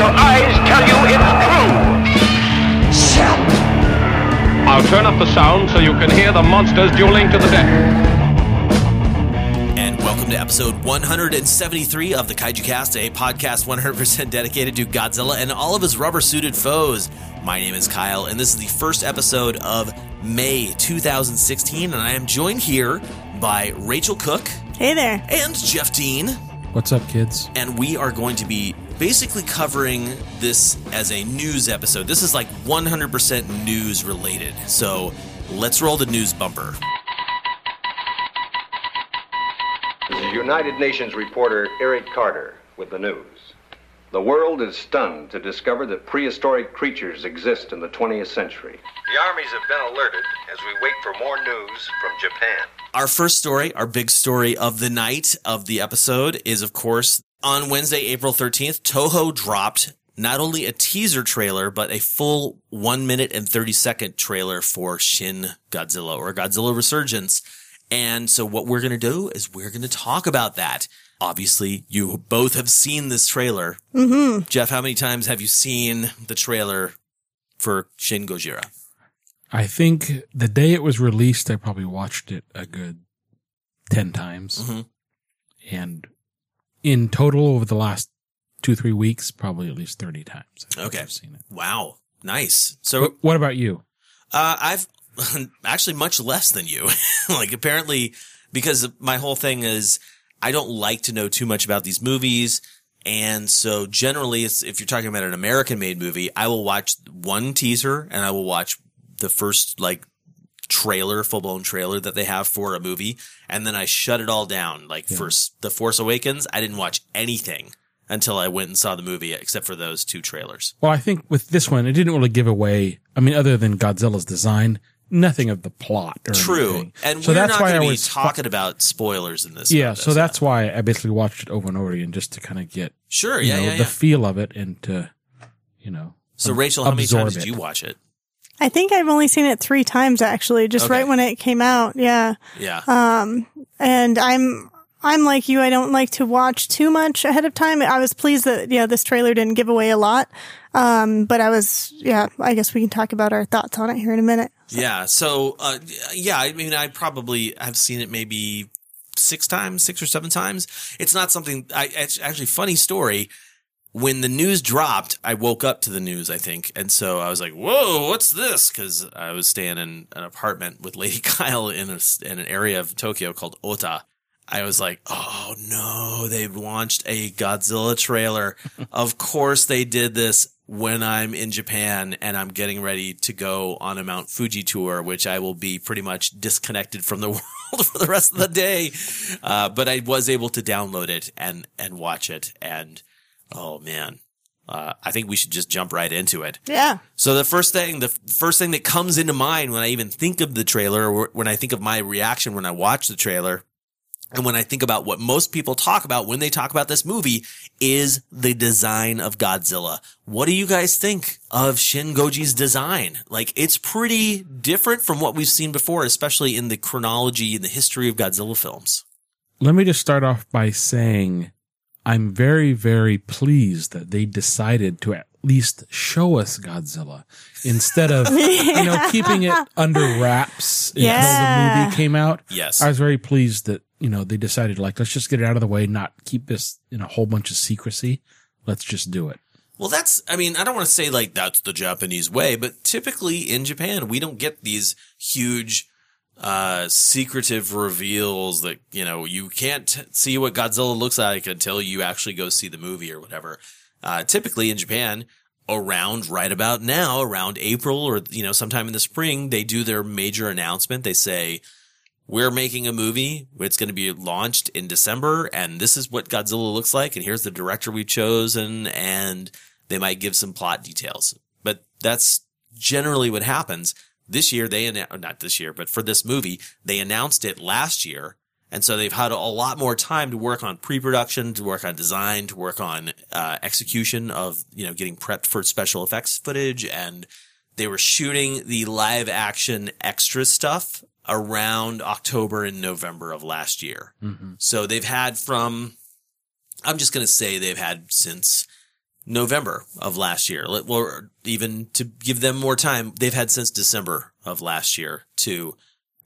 Your eyes tell you it's true. Shut. I'll turn up the sound so you can hear the monsters dueling to the death. And welcome to episode 173 of the Kaiju Cast, a podcast 100% dedicated to Godzilla and all of his rubber suited foes. My name is Kyle, and this is the first episode of May 2016, and I am joined here by Rachel Cook Hey there. and Jeff Dean. What's up, kids? And we are going to be basically covering this as a news episode. This is like 100% news related. So let's roll the news bumper. This is United Nations reporter Eric Carter with the news. The world is stunned to discover that prehistoric creatures exist in the 20th century. The armies have been alerted as we wait for more news from Japan. Our first story, our big story of the night of the episode is, of course, on Wednesday, April 13th, Toho dropped not only a teaser trailer, but a full one minute and 30 second trailer for Shin Godzilla or Godzilla Resurgence. And so what we're going to do is we're going to talk about that. Obviously, you both have seen this trailer. Mm-hmm. Jeff, how many times have you seen the trailer for Shin Gojira? I think the day it was released, I probably watched it a good 10 times. Mhm. And in total, over the last two, three weeks, probably at least 30 times. Okay. I've seen it. Wow. Nice. So What, what about you? Uh, I've actually much less than you. like apparently, because my whole thing is I don't like to know too much about these movies. And so generally, it's, if you're talking about an American made movie, I will watch one teaser and I will watch the first like trailer, full blown trailer that they have for a movie. And then I shut it all down. Like for The Force Awakens, I didn't watch anything until I went and saw the movie except for those two trailers. Well, I think with this one, it didn't really give away, I mean, other than Godzilla's design, nothing of the plot. Or True. anything. And so we're that's not why I was talking about spoilers in this. Yeah, so that's why I basically watched it over and over again just to kind of get Sure. you Yeah. know, yeah, the feel of it and to, you know. So Rachel, how many times did you watch it? I think I've only seen it three times actually, just Okay. right when it came out. Yeah. Yeah. And I'm, I'm like you. I don't like to watch too much ahead of time. I was pleased that, yeah, this trailer didn't give away a lot. Um, but I was, yeah, I guess we can talk about our thoughts on it here in a minute. yeah. So, uh, yeah, I mean, I probably have seen it maybe six times, six or seven times. It's not something I, it's actually funny story. When the news dropped, I woke up to the news, I think. And so I was like, whoa, what's this? Cause I was staying in an apartment with Lady Kyle in a, in an area of Tokyo called Ota. I was like, oh no, they've launched a Godzilla trailer. of course they did this when I'm in Japan and I'm getting ready to go on a Mount Fuji tour, which I will be pretty much disconnected from the world for the rest of the day. Uh, but I was able to download it and, and watch it. And oh man, uh, I think we should just jump right into it. Yeah. So the first thing, the first thing that comes into mind when I even think of the trailer, or when I think of my reaction when I watch the trailer, and when I think about what most people talk about when they talk about this movie, is the design of Godzilla. What do you guys think of Shin Goji's design? Like, it's pretty different from what we've seen before, especially in the chronology and the history of Godzilla films. Let me just start off by saying I'm very, very pleased that they decided to at least show us Godzilla instead of, you know, keeping it under wraps until the movie came out. Yes. I was very pleased that, you know, they decided like, let's just get it out of the way, not keep this in a whole bunch of secrecy. Let's just do it. Well, that's, I mean, I don't want to say like that's the Japanese way, but typically in Japan, we don't get these huge, uh, secretive reveals that, you know, you can't t- see what Godzilla looks like until you actually go see the movie or whatever. Uh, typically in Japan, around right about now, around April or, you know, sometime in the spring, they do their major announcement. They say, we're making a movie. It's going to be launched in December, and this is what Godzilla looks like. And here's the director we've chosen, and They might give some plot details, but that's generally what happens. This year, they announced, not this year, but for this movie, they announced it last year. And so they've had a lot more time to work on pre-production, to work on design, to work on uh, execution of, you know, getting prepped for special effects footage. And they were shooting the live action extra stuff around October and November of last year. So they've had from, I'm just going to say they've had since November of last year, or even to give them more time, they've had since December of last year to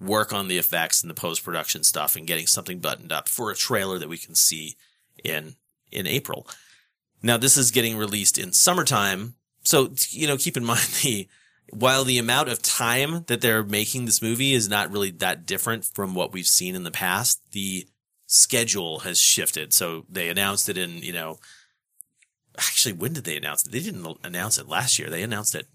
work on the effects and the post production stuff and getting something buttoned up for a trailer that we can see in in April. Now this is getting released in summertime, so you know keep in mind the while the amount of time that they're making this movie is not really that different from what we've seen in the past, the schedule has shifted. So they announced it in, you know, actually, when did they announce it? They didn't announce it last year. They announced it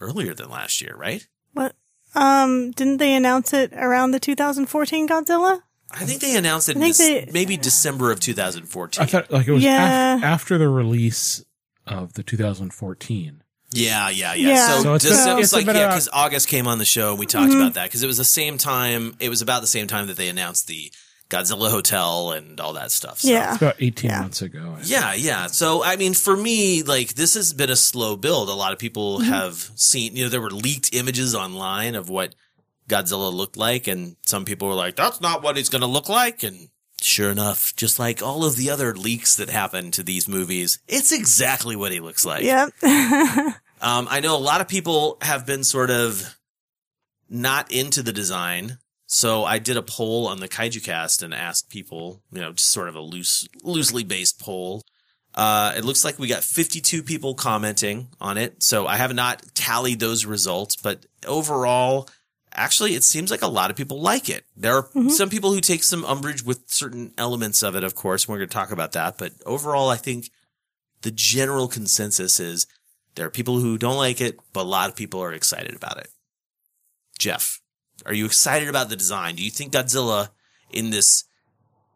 earlier than last year, right? What? Um, didn't they announce it around the 2014 Godzilla? I think they announced it I in think they- maybe December of 2014. I thought like it was Yeah. af- after the release of the 2014. Yeah, yeah, yeah. Yeah. So, So it's Dece- been- it's it's like yeah, because August came on the show and we talked about that because it was the same time. It was about the same time that they announced the Godzilla Hotel and all that stuff. So. Yeah. It's about 18 Yeah. months ago. I think. Yeah, yeah. So, I mean, for me, like, this has been a slow build. A lot of people have seen, you know, there were leaked images online of what Godzilla looked like, and some people were like, that's not what he's going to look like. And sure enough, just like all of the other leaks that happen to these movies, it's exactly what he looks like. Yep. Um, I know a lot of people have been sort of not into the design. So I did a poll on the Kaiju Cast and asked people, you know, just sort of a loose, loosely based poll. Uh, it looks like we got 52 people commenting on it. So I have not tallied those results, but overall, actually, it seems like a lot of people like it. There are some people who take some umbrage with certain elements of it, of course. and We're going to talk about that. But overall, I think the general consensus is there are people who don't like it, but a lot of people are excited about it. Jeff, are you excited about the design? Do you think Godzilla in this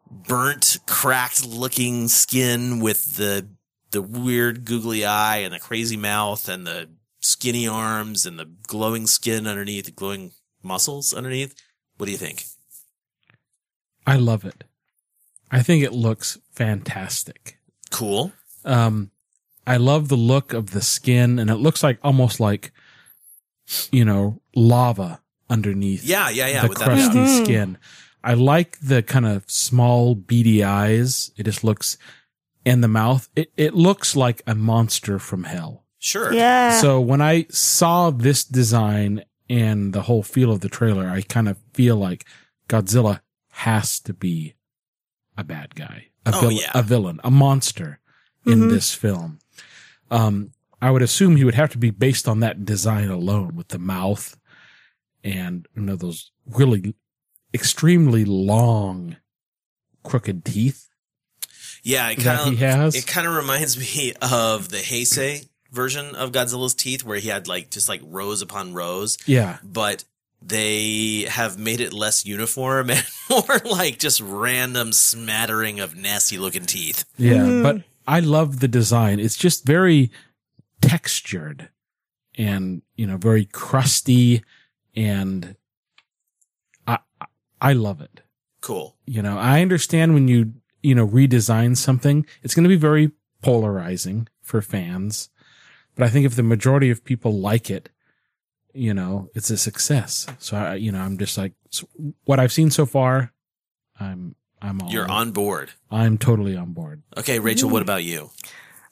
burnt, cracked looking skin with the the weird googly eye and the crazy mouth and the skinny arms and the glowing skin underneath, the glowing muscles underneath? What do you think? I love it. I think it looks fantastic. Cool. Um, I love the look of the skin, and it looks like almost like, you know, lava underneath. Yeah, yeah, yeah. the without a doubt. crusty skin. I like the kind of small beady eyes. It just looks, and the mouth. It it looks like a monster from hell. Sure. yeah. So when I saw this design and the whole feel of the trailer, I kind of feel like Godzilla has to be a bad guy, a, Oh, vil- yeah. a villain, a monster in this film. Um, I would assume he would have to be based on that design alone with the mouth and you know those really extremely long crooked teeth. Yeah, it that kind he of has? it kind of reminds me of the Heisei version of Godzilla's teeth, where he had like just like rows upon rows, Yeah. but they have made it less uniform and more like just random smattering of nasty looking teeth. Yeah, hmm. but I love the design. It's just very textured and, you know, very crusty and I I- I love it. Cool. You know, I understand when you, you know, redesign something, it's going to be very polarizing for fans. But I think if the majority of people like it, you know, it's a success. So I, you know, I'm just like so what I've seen so far, I'm I'm all You're on board. I'm totally on board. Okay, Rachel, what about you?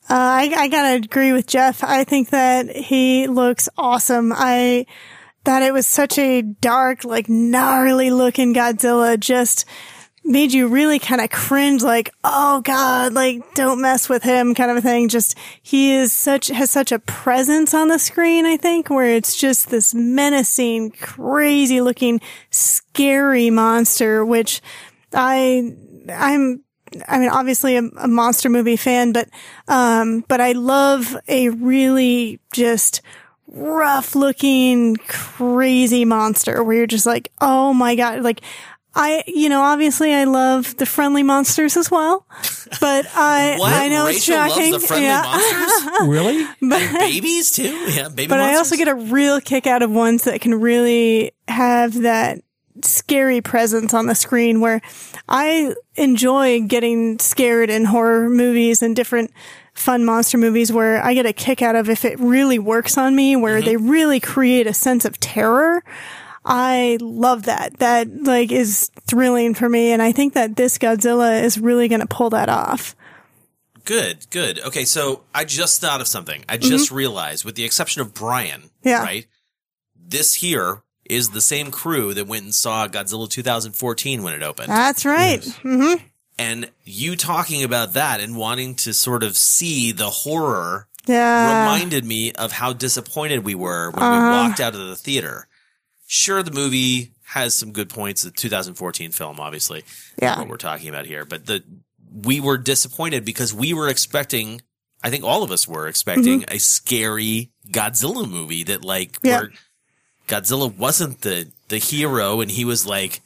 Uh, I, I gotta agree with Jeff. I think that he looks awesome. I thought it was such a dark, like gnarly looking Godzilla. Just made you really kind of cringe, like, oh god, like don't mess with him, kind of a thing. Just he is such has such a presence on the screen. I think where it's just this menacing, crazy looking, scary monster, which I I'm I mean, obviously a, a monster movie fan, but, um, but I love a really just rough looking, crazy monster where you're just like, oh my God, like, I, you know, obviously I love the friendly monsters as well, but I, What? I know it's Rachel shocking. loves the friendly yeah. monsters? Really? and babies too? Yeah, baby but I also get a real kick out of ones that can really have that scary presence on the screen where I enjoy getting scared in horror movies and different fun monster movies where I get a kick out of if it really works on me, where they really create a sense of terror. I love that. That like is thrilling for me. And I think that this Godzilla is really going to pull that off. Good, good. Okay, so I just thought of something. I just realized, with the exception of Brian, Mm-hmm. Yeah. right? This here is the same crew that went and saw Godzilla 2014 when it opened. That's right. Mm hmm and you talking about that and wanting to sort of see the horror Yeah. reminded me of how disappointed we were when Uh-huh. we walked out of the theater. Sure, the movie has some good points. The 2014 film, obviously, Yeah. what we're talking about here, but the we were disappointed because we were expecting. I think all of us were expecting a scary Godzilla movie that, like, Mm-hmm. Yeah. where Godzilla wasn't the the hero, and he was like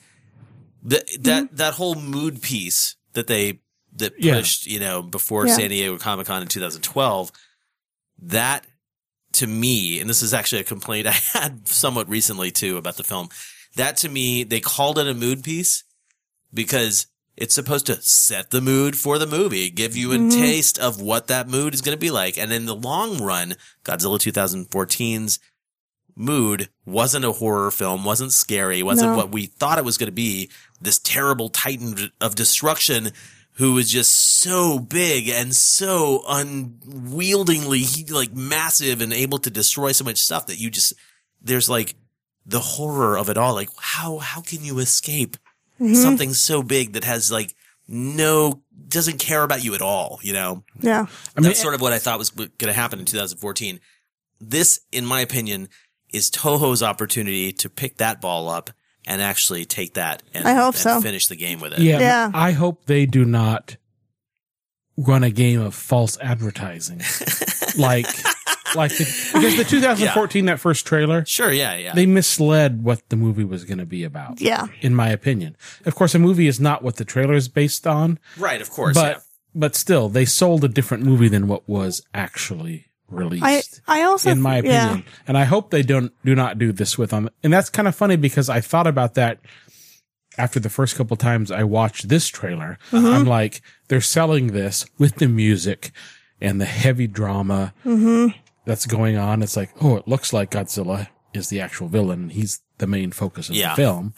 the, that Mm-hmm. that whole mood piece that they that Yeah. pushed, you know, before Yeah. San Diego Comic Con in 2012. That to me, and this is actually a complaint I had somewhat recently too about the film. That to me, they called it a mood piece because it's supposed to set the mood for the movie, give you a mm-hmm. taste of what that mood is going to be like. And in the long run, Godzilla 2014's mood wasn't a horror film, wasn't scary, wasn't No. what we thought it was going to be. This terrible titan of destruction who was just so big and so unwieldingly like massive and able to destroy so much stuff that you just there's like the horror of it all. Like how how can you escape mm-hmm. something so big that has like no doesn't care about you at all? You know, Yeah. I mean, that's sort of what I thought was going to happen in 2014. This, in my opinion, is Toho's opportunity to pick that ball up and actually take that and, I hope and so. finish the game with it. yeah, Yeah. I hope they do not run a game of false advertising. like, like the, because the 2014, that first trailer, Sure. Yeah. Yeah. they misled what the movie was going to be about. Yeah. In my opinion. Of course, a movie is not what the trailer is based on, right. Of course. but, yeah. but still, they sold a different movie than what was actually released. I, I also, in my yeah. opinion. And I hope they don't do not do this with them. And that's kind of funny because I thought about that after the first couple times I watched this trailer. Mm-hmm. I'm like, they're selling this with the music and the heavy drama Mm-hmm. that's going on. It's like, oh, it looks like Godzilla is the actual villain. He's the main focus of Yeah. the film.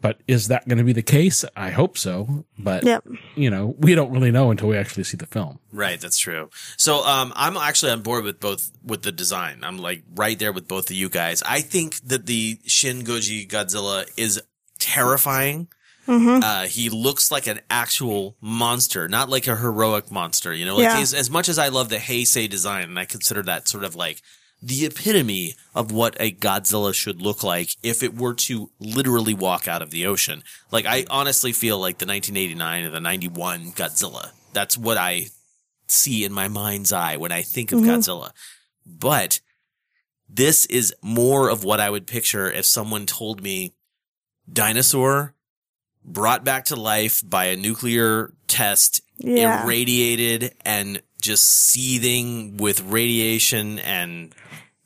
But is that going to be the case? I hope so. But, Yep. you know, we don't really know until we actually see the film. Right, that's true. So um, I'm actually on board with both with the design. I'm like right there with both of you guys. I think that the Shin Goji Godzilla is terrifying. Mm-hmm. Uh, he looks like an actual monster, not like a heroic monster. You know, like Yeah. as, as much as I love the Heisei design, and I consider that sort of like the epitome of what a Godzilla should look like if it were to literally walk out of the ocean. Like I honestly feel like the 1989 or the 91 Godzilla. That's what I see in my mind's eye when I think of mm-hmm. Godzilla. But this is more of what I would picture if someone told me dinosaur brought back to life by a nuclear test, Yeah. irradiated and just seething with radiation and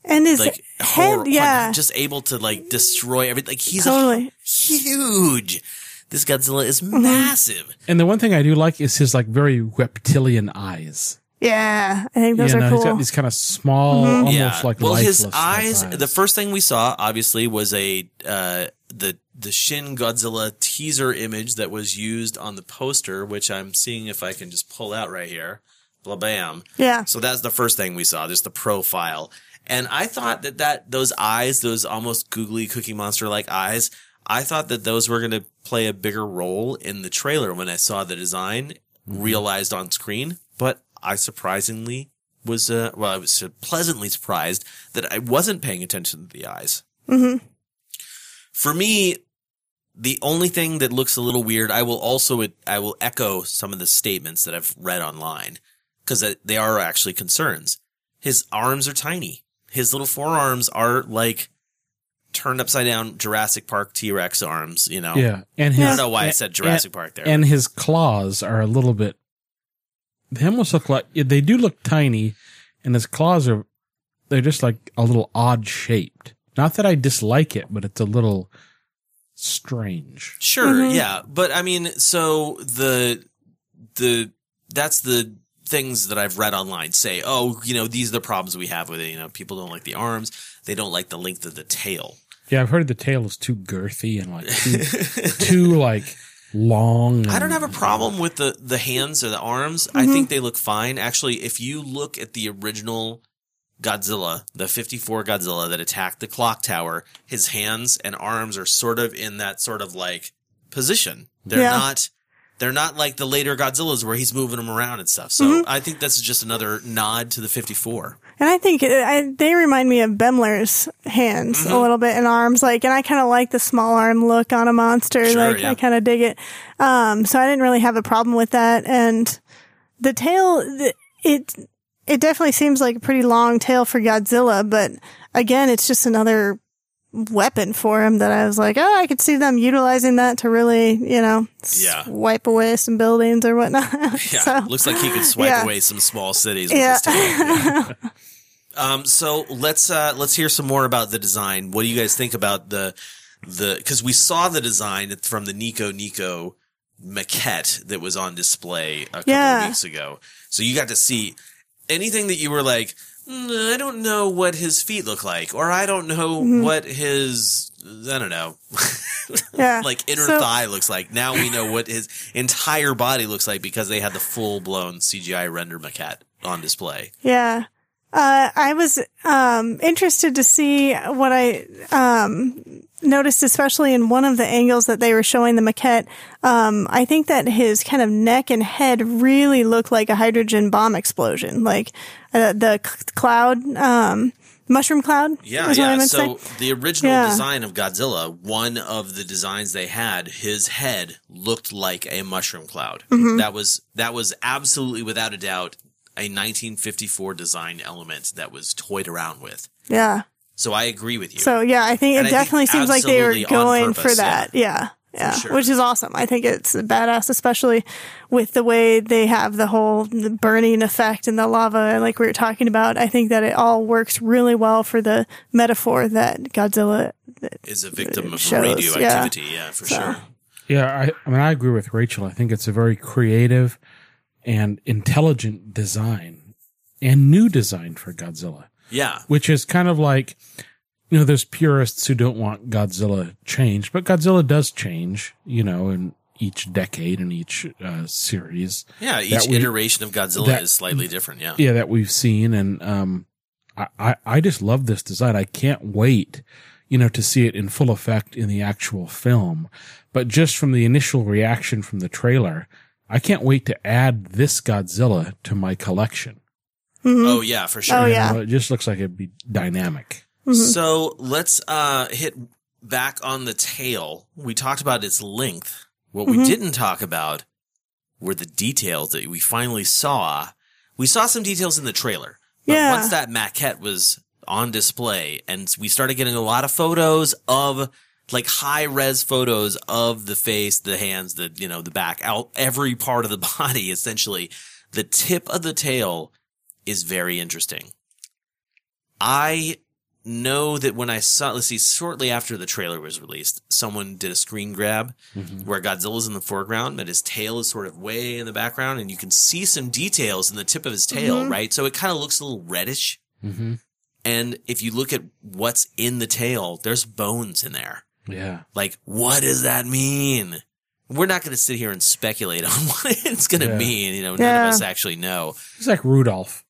And his like head, horror, yeah. just able to like destroy everything. Like he's Totally. a, huge. This Godzilla is Mm-hmm. massive. And the one thing I do like is his like very reptilian eyes. yeah. I think those you are know, cool. he's got these kind of small, almost yeah. like well, his eyes, eyes. The first thing we saw, obviously, was a uh, the the Shin Godzilla teaser image that was used on the poster, which I'm seeing if I can just pull out right here. Blah bam. yeah. So that's the first thing we saw, just the profile. And I thought that that those eyes, those almost googly cookie monster like eyes, I thought that those were going to play a bigger role in the trailer when I saw the design realized on screen. But I surprisingly was, uh, well, I was pleasantly surprised that I wasn't paying attention to the eyes. Mm-hmm. For me, the only thing that looks a little weird, I will also, I will echo some of the statements that I've read online because they are actually concerns. His arms are tiny. His little forearms are like turned upside down Jurassic Park T Rex arms. You know, Yeah, and I don't know why I said Jurassic and, Park there. And his claws are a little bit. They almost look like they do look tiny, and his claws are. They're just like a little odd shaped. Not that I dislike it, but it's a little strange. Sure, mm-hmm. yeah, but I mean, so the the that's the things that I've read online say, oh, you know, these are the problems we have with it. You know, people don't like the arms, they don't like the length of the tail. Yeah, I've heard the tail is too girthy and like too, too like long. I don't have a problem with the the hands or the arms. I mm-hmm. think they look fine. Actually, if you look at the original Godzilla, the 54 Godzilla that attacked the clock tower, his hands and arms are sort of in that sort of like position. They're Yeah. not they're not like the later Godzillas where he's moving them around and stuff. So I think this is just another nod to the 54. And I think it, I, they remind me of Bemular's hands Mm-hmm. a little bit and arms, like, and I kind of like the small arm look on a monster. Sure, like, yeah. I kind of dig it. Um, so I didn't really have a problem with that. And the tail, it, it definitely seems like a pretty long tail for Godzilla, but again, it's just another weapon for him that I was like, oh, I could see them utilizing that to really, you know, Yeah. wipe away some buildings or whatnot. Yeah, so, looks like he could swipe yeah. away some small cities with Yeah. Yeah. um, so let's uh, let's hear some more about the design. What do you guys think about the the? Because we saw the design from the Nico Nico maquette that was on display a couple Yeah. of weeks ago. So you got to see anything that you were like, "Mm, I don't know what his feet look like, or I don't know Mm-hmm. what his I don't know. yeah. like inner So- thigh looks like. Now we know what his entire body looks like because they had the full blown CGI render maquette on display. Yeah. Uh, I was um, interested to see what I um, noticed, especially in one of the angles that they were showing the maquette. Um, I think that his kind of neck and head really looked like a hydrogen bomb explosion, like uh, the c- cloud, um, mushroom cloud. Yeah, is what I yeah. So the original Yeah. design of Godzilla, one of the designs they had, his head looked like a mushroom cloud. Mm-hmm. That was that was absolutely without a doubt a 1954 design element that was toyed around with. yeah. So I agree with you. So yeah, I think And it I think definitely seems like they were going purpose, for that. Yeah. Yeah. Sure. Which is awesome. I think it's badass, especially with the way they have the whole the burning effect and the lava, and like we were talking about. I think that it all works really well for the metaphor that Godzilla. is a victim of shows, radioactivity. Yeah, for So- sure. Yeah, I, I mean, I agree with Rachel. I think it's a very creative and intelligent design and new design for Godzilla, Yeah. which is kind of like, you know, there's purists who don't want Godzilla changed, but Godzilla does change, you know, in each decade and each uh, series. Yeah, each we- iteration of Godzilla that- is slightly different. Yeah. yeah, that we've seen. And, um, I, I, I just love this design. I can't wait, you know, to see it in full effect in the actual film. But just from the initial reaction from the trailer, I can't wait to add this Godzilla to my collection. Oh yeah, for sure. Oh, You yeah. know, it just looks like it'd be dynamic. So let's uh hit back on the tail. We talked about its length. What Mm-hmm. we didn't talk about were the details that we finally saw. We saw some details in the trailer. But Yeah. once that maquette was on display and we started getting a lot of photos of like high res photos of the face, the hands, the, you know, the back, out every part of the body, essentially. The tip of the tail is very interesting. I know that when I saw, let's see, shortly after the trailer was released, someone did a screen grab where Godzilla's in the foreground, but his tail is sort of way in the background, and you can see some details in the tip of his tail, right? So it kind of looks a little reddish. Mm-hmm. And if you look at what's in the tail, there's bones in there. Yeah. Like, what does that mean? We're not going to sit here and speculate on what it's going to Yeah. mean. You know, none Yeah. of us actually know. It's like Rudolph.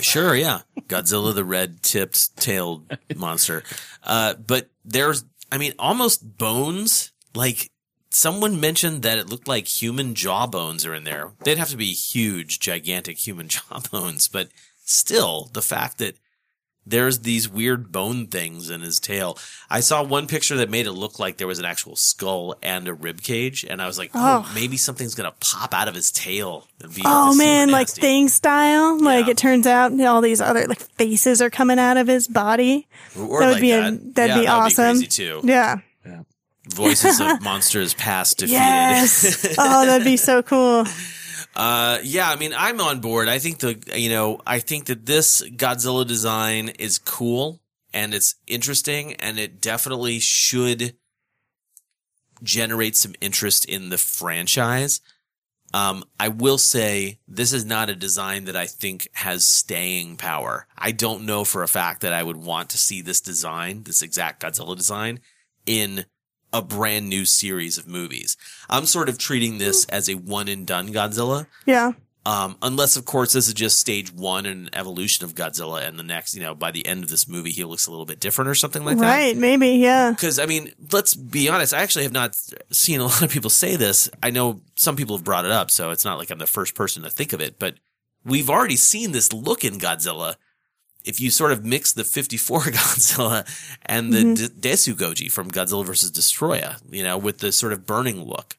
Sure, yeah. Godzilla, the red tipped tailed monster. Uh, but there's, I mean, almost bones. Like someone mentioned that it looked like human jawbones are in there. They'd have to be huge, gigantic human jawbones, but still the fact that there's these weird bone things in his tail. I saw one picture that made it look like there was an actual skull and a rib cage, and I was like, oh, Oh. maybe something's gonna pop out of his tail. and be Oh man, like thing style. Like Yeah. it turns out all these other like faces are coming out of his body. Or that would like be a- that. that'd Yeah, be that would awesome. crazy too. Yeah. Voices of monsters past defeated. Yes. oh, that'd be so cool. Uh, yeah, I mean, I'm on board. I think the, you know, I think that this Godzilla design is cool and it's interesting and it definitely should generate some interest in the franchise. Um, I will say this is not a design that I think has staying power. I don't know for a fact that I would want to see this design, this exact Godzilla design in a brand new series of movies. I'm sort of treating this as a one and done Godzilla. Yeah. Um, unless of course this is just stage one in an evolution of Godzilla and the next, you know, by the end of this movie, he looks a little bit different or something like that. right. Maybe. Yeah. Because I mean, let's be honest. I actually have not seen a lot of people say this. I know some people have brought it up, so it's not like I'm the first person to think of it. But we've already seen this look in Godzilla. If you sort of mix the '54 Godzilla and the D- Desu Goji from Godzilla vs. Destoroyah, you know, with the sort of burning look,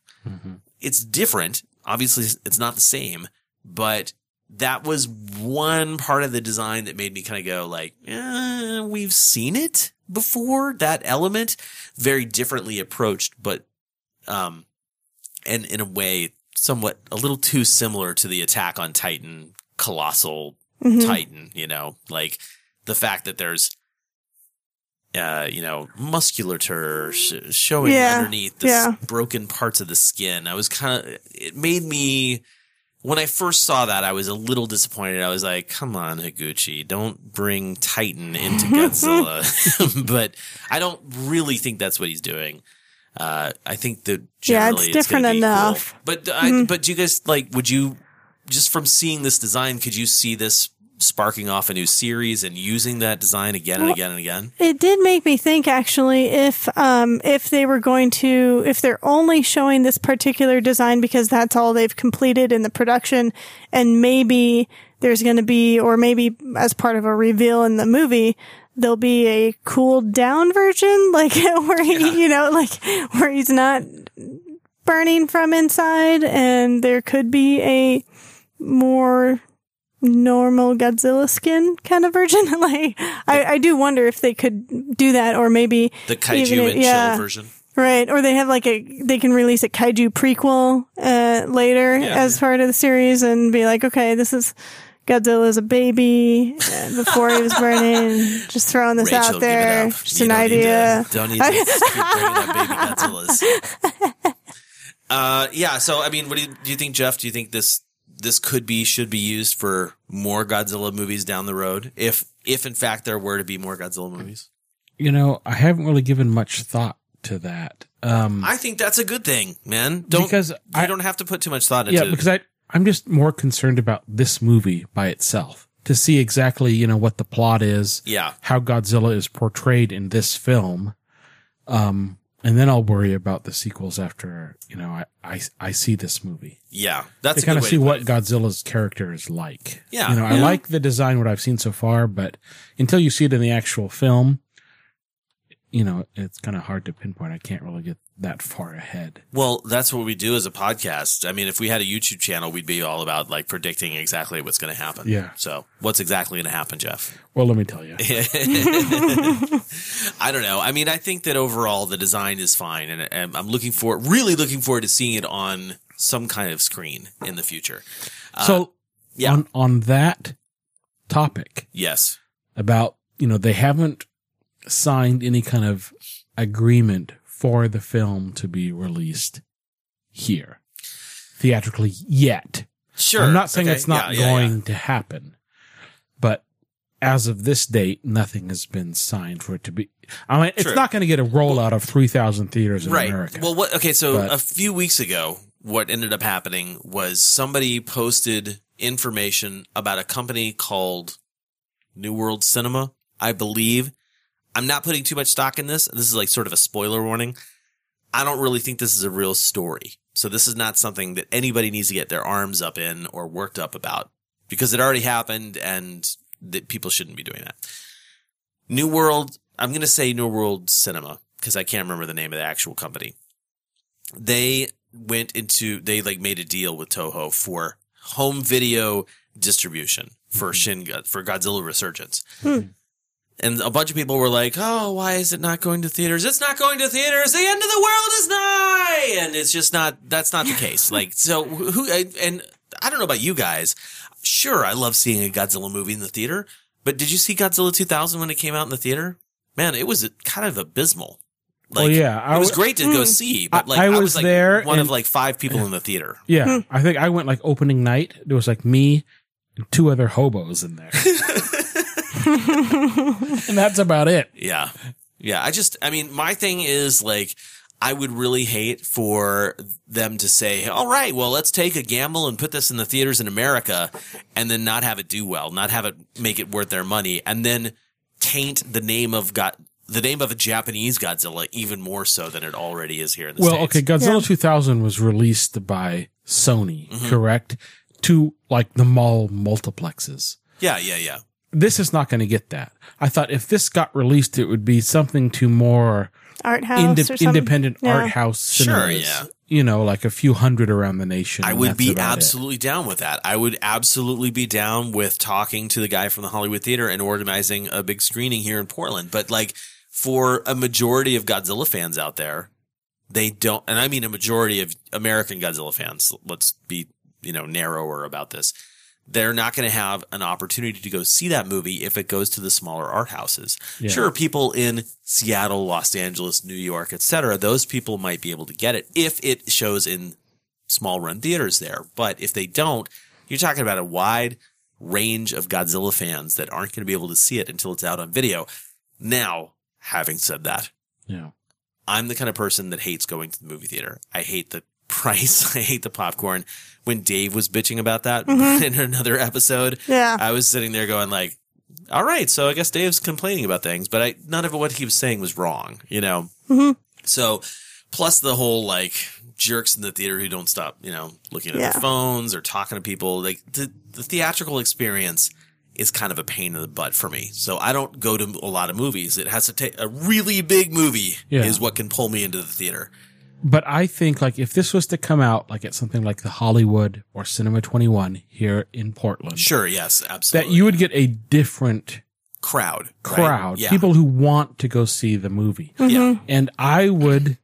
it's different. Obviously, it's not the same, but that was one part of the design that made me kind of go like, eh, we've seen it before. That element, very differently approached, but um, and in a way, somewhat a little too similar to the Attack on Titan colossal Titan. You know, like the fact that there's. Uh, you know, musculature sh- showing Yeah, underneath the yeah. s- broken parts of the skin. I was kind of, it made me, when I first saw that, I was a little disappointed. I was like, come on, Higuchi, don't bring Titan into Godzilla. but I don't really think that's what he's doing. Uh, I think that Yeah, it's different gonna enough. Cool. But, I, but do you guys like, would you, just from seeing this design, could you see this sparking off a new series and using that design again and again and again? It did make me think actually if um if they were going to if they're only showing this particular design because that's all they've completed in the production and maybe there's going to be or maybe as part of a reveal in the movie there'll be a cooled down version like where he you know like where he's not burning from inside and there could be a more normal Godzilla skin kind of version. like, I, I do wonder if they could do that, or maybe The kaiju and yeah. chill version. right? Or they have like a they can release a kaiju prequel uh, later Yeah. as part of the series and be like, okay, this is. Godzilla as a baby uh, before he was burning. Just throwing this Rachel, out there. Just an idea. to- don't need to keep bringing up baby Godzillas. Uh, yeah. So, I mean, what do you, do you think, Jeff? Do you think this this could be should be used for more Godzilla movies down the road? If if in fact there were to be more Godzilla movies, You know, I haven't really given much thought to that. Um, I think that's a good thing, man. Don't Because you I- don't have to put too much thought into. yeah, because I I'm just more concerned about this movie by itself to see exactly you know what the plot is, yeah, how Godzilla is portrayed in this film, um, and then I'll worry about the sequels after you know I I, I see this movie yeah. That's to kind of see what. Godzilla's character is like. Yeah. you know, I like the design what I've seen so far, but until you see it in the actual film, you know, it's kind of hard to pinpoint. I can't really get that far ahead. Well, that's what we do as a podcast. I mean, if we had a YouTube channel, we'd be all about like predicting exactly what's going to happen. Yeah. So, what's exactly going to happen, Jeff? Well, let me tell you. I don't know. I mean, I think that overall the design is fine, and, and I'm looking for really looking forward to seeing it on some kind of screen in the future. Uh, so yeah. on on that topic Yes. about you know they haven't signed any kind of agreement for the film to be released here theatrically yet. Sure. I'm not saying Okay. it's not Yeah, yeah, going yeah. to happen, but as of this date, nothing has been signed for it to be. I mean, it's not going to get a rollout of 3,000 theaters in Right. America. Well, what? Okay, so But- a few weeks ago, what ended up happening was somebody posted information about a company called New World Cinema, I believe. I'm not putting too much stock in this. This is like sort of a spoiler warning. I don't really think this is a real story. So this is not something that anybody needs to get their arms up in or worked up about because it already happened and that people shouldn't be doing that. New World, I'm going to say New World Cinema because I can't remember the name of the actual company. They went into, they like made a deal with Toho for home video distribution for mm-hmm. Shin, for Godzilla Resurgence. Hmm. And a bunch of people were like, "Oh, why is it not going to theaters? It's not going to theaters. The end of the world is nigh." And it's just not. That's not the case. Like, so who? And I don't know about you guys. Sure, I love seeing a Godzilla movie in the theater. But did you see Godzilla 2000 when it came out in the theater? Man, it was kind of abysmal. Like, Well, yeah, I it was w- great to go hmm. see, but I- like I I, was was like there one of like five people in the theater. Yeah, hmm. I think I went like opening night. There was like me and two other hobos in there, and that's about it. Yeah. Yeah. I just, I mean, my thing is like, I would really hate for them to say, all right, well, let's take a gamble and put this in the theaters in America and then not have it do well, not have it make it worth their money and then taint the name of God, the name of a Japanese Godzilla even more so than it already is here in the Well, States. okay, Godzilla 2000 was released by Sony, Mm-hmm. correct? To like the mall multiplexes. Yeah. Yeah. Yeah. This is not going to get that. I thought if this got released, it would be something to more Art house inde- or something. independent Yeah. art house Sure, cinemas. yeah. You know, like a few hundred around the nation. I would be about it. absolutely down with that. I would absolutely be down with talking to the guy from the Hollywood Theater and organizing a big screening here in Portland. But like for a majority of Godzilla fans out there, they don't, and I mean a majority of American Godzilla fans. Let's be, you know, narrower about this. They're not going to have an opportunity to go see that movie if it goes to the smaller art houses. Yeah. Sure, people in Seattle, Los Angeles, New York, etc. Those people might be able to get it if it shows in small run theaters there. But if they don't, you're talking about a wide range of Godzilla fans that aren't going to be able to see it until it's out on video. Now, having said that, Yeah. I'm the kind of person that hates going to the movie theater. I hate the price. I hate the popcorn. When Dave was bitching about that mm-hmm. in another episode, Yeah. I was sitting there going like, all right, so I guess Dave's complaining about things, but I, none of what he was saying was wrong, you know? Mm-hmm. So plus the whole like jerks in the theater who don't stop, you know, looking at Yeah. their phones or talking to people. Like the, the theatrical experience is kind of a pain in the butt for me. So I don't go to a lot of movies. It has to take a really big movie Yeah. is what can pull me into the theater. But I think like if this was to come out like at something like the Hollywood or Cinema 21 here in Portland, Sure. Yes. Absolutely. that you would get a different crowd, right? crowd, Yeah. people who want to go see the movie. Yeah. And I would,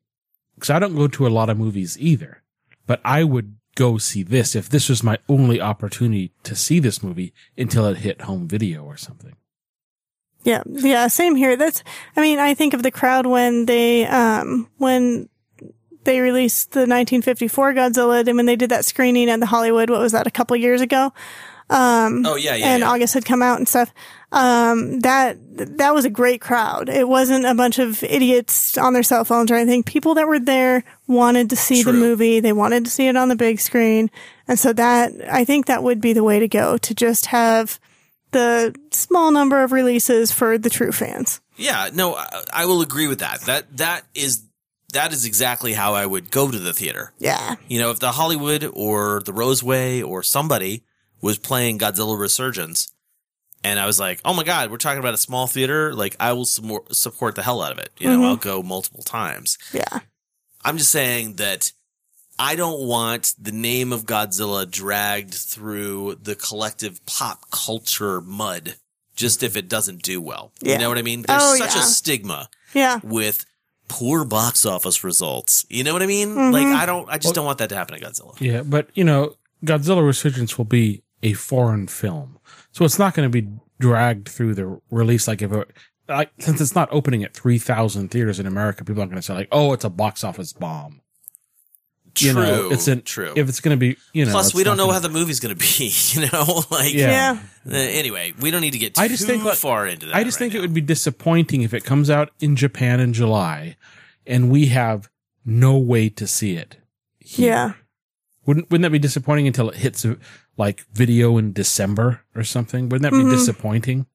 because I don't go to a lot of movies either, but I would go see this if this was my only opportunity to see this movie until it hit home video or something. Yeah, yeah, same here. That's, I mean, I think of the crowd when they, um, when they released the 1954 Godzilla and when they did that screening at the Hollywood, what was that, a couple years ago? Oh yeah. Yeah. and yeah. August had come out and stuff. Um, that, that was a great crowd. It wasn't a bunch of idiots on their cell phones or anything. People that were there wanted to see the movie. They wanted to see it on the big screen. And so that, I think that would be the way to go to just have the small number of releases for the true fans. Yeah, no, I, I will agree with that. That that is that is exactly how I would go to the theater. Yeah. You know, if the Hollywood or the Roseway or somebody was playing Godzilla Resurgence, and I was like, "Oh my god, we're talking about a small theater," like I will support the hell out of it. You know, mm-hmm. I'll go multiple times. Yeah. I'm just saying that I don't want the name of Godzilla dragged through the collective pop culture mud just if it doesn't do well. Yeah. You know what I mean? Oh, There's Oh, such a stigma Yeah. with poor box office results. You know what I mean? Mm-hmm. Like I don't I just don't want that to happen to Godzilla. Yeah, but you know, Godzilla Resurgence will be a foreign film, so it's not going to be dragged through the release. Like if it, like since it's not opening at three thousand theaters in America, people aren't going to say like, "Oh, it's a box office bomb." True. Know, it's an true. If it's going to be, you know, Plus, we don't know gonna- how the movie's going to be. You know, like Yeah. Yeah. Uh, anyway, we don't need to get too I just think, like, far into that. I just right think now. it would be disappointing if it comes out in Japan in July, and we have no way to see it. Yeah. Wouldn't wouldn't that be disappointing until it hits like video in December or something? Wouldn't that be Mm-hmm. disappointing?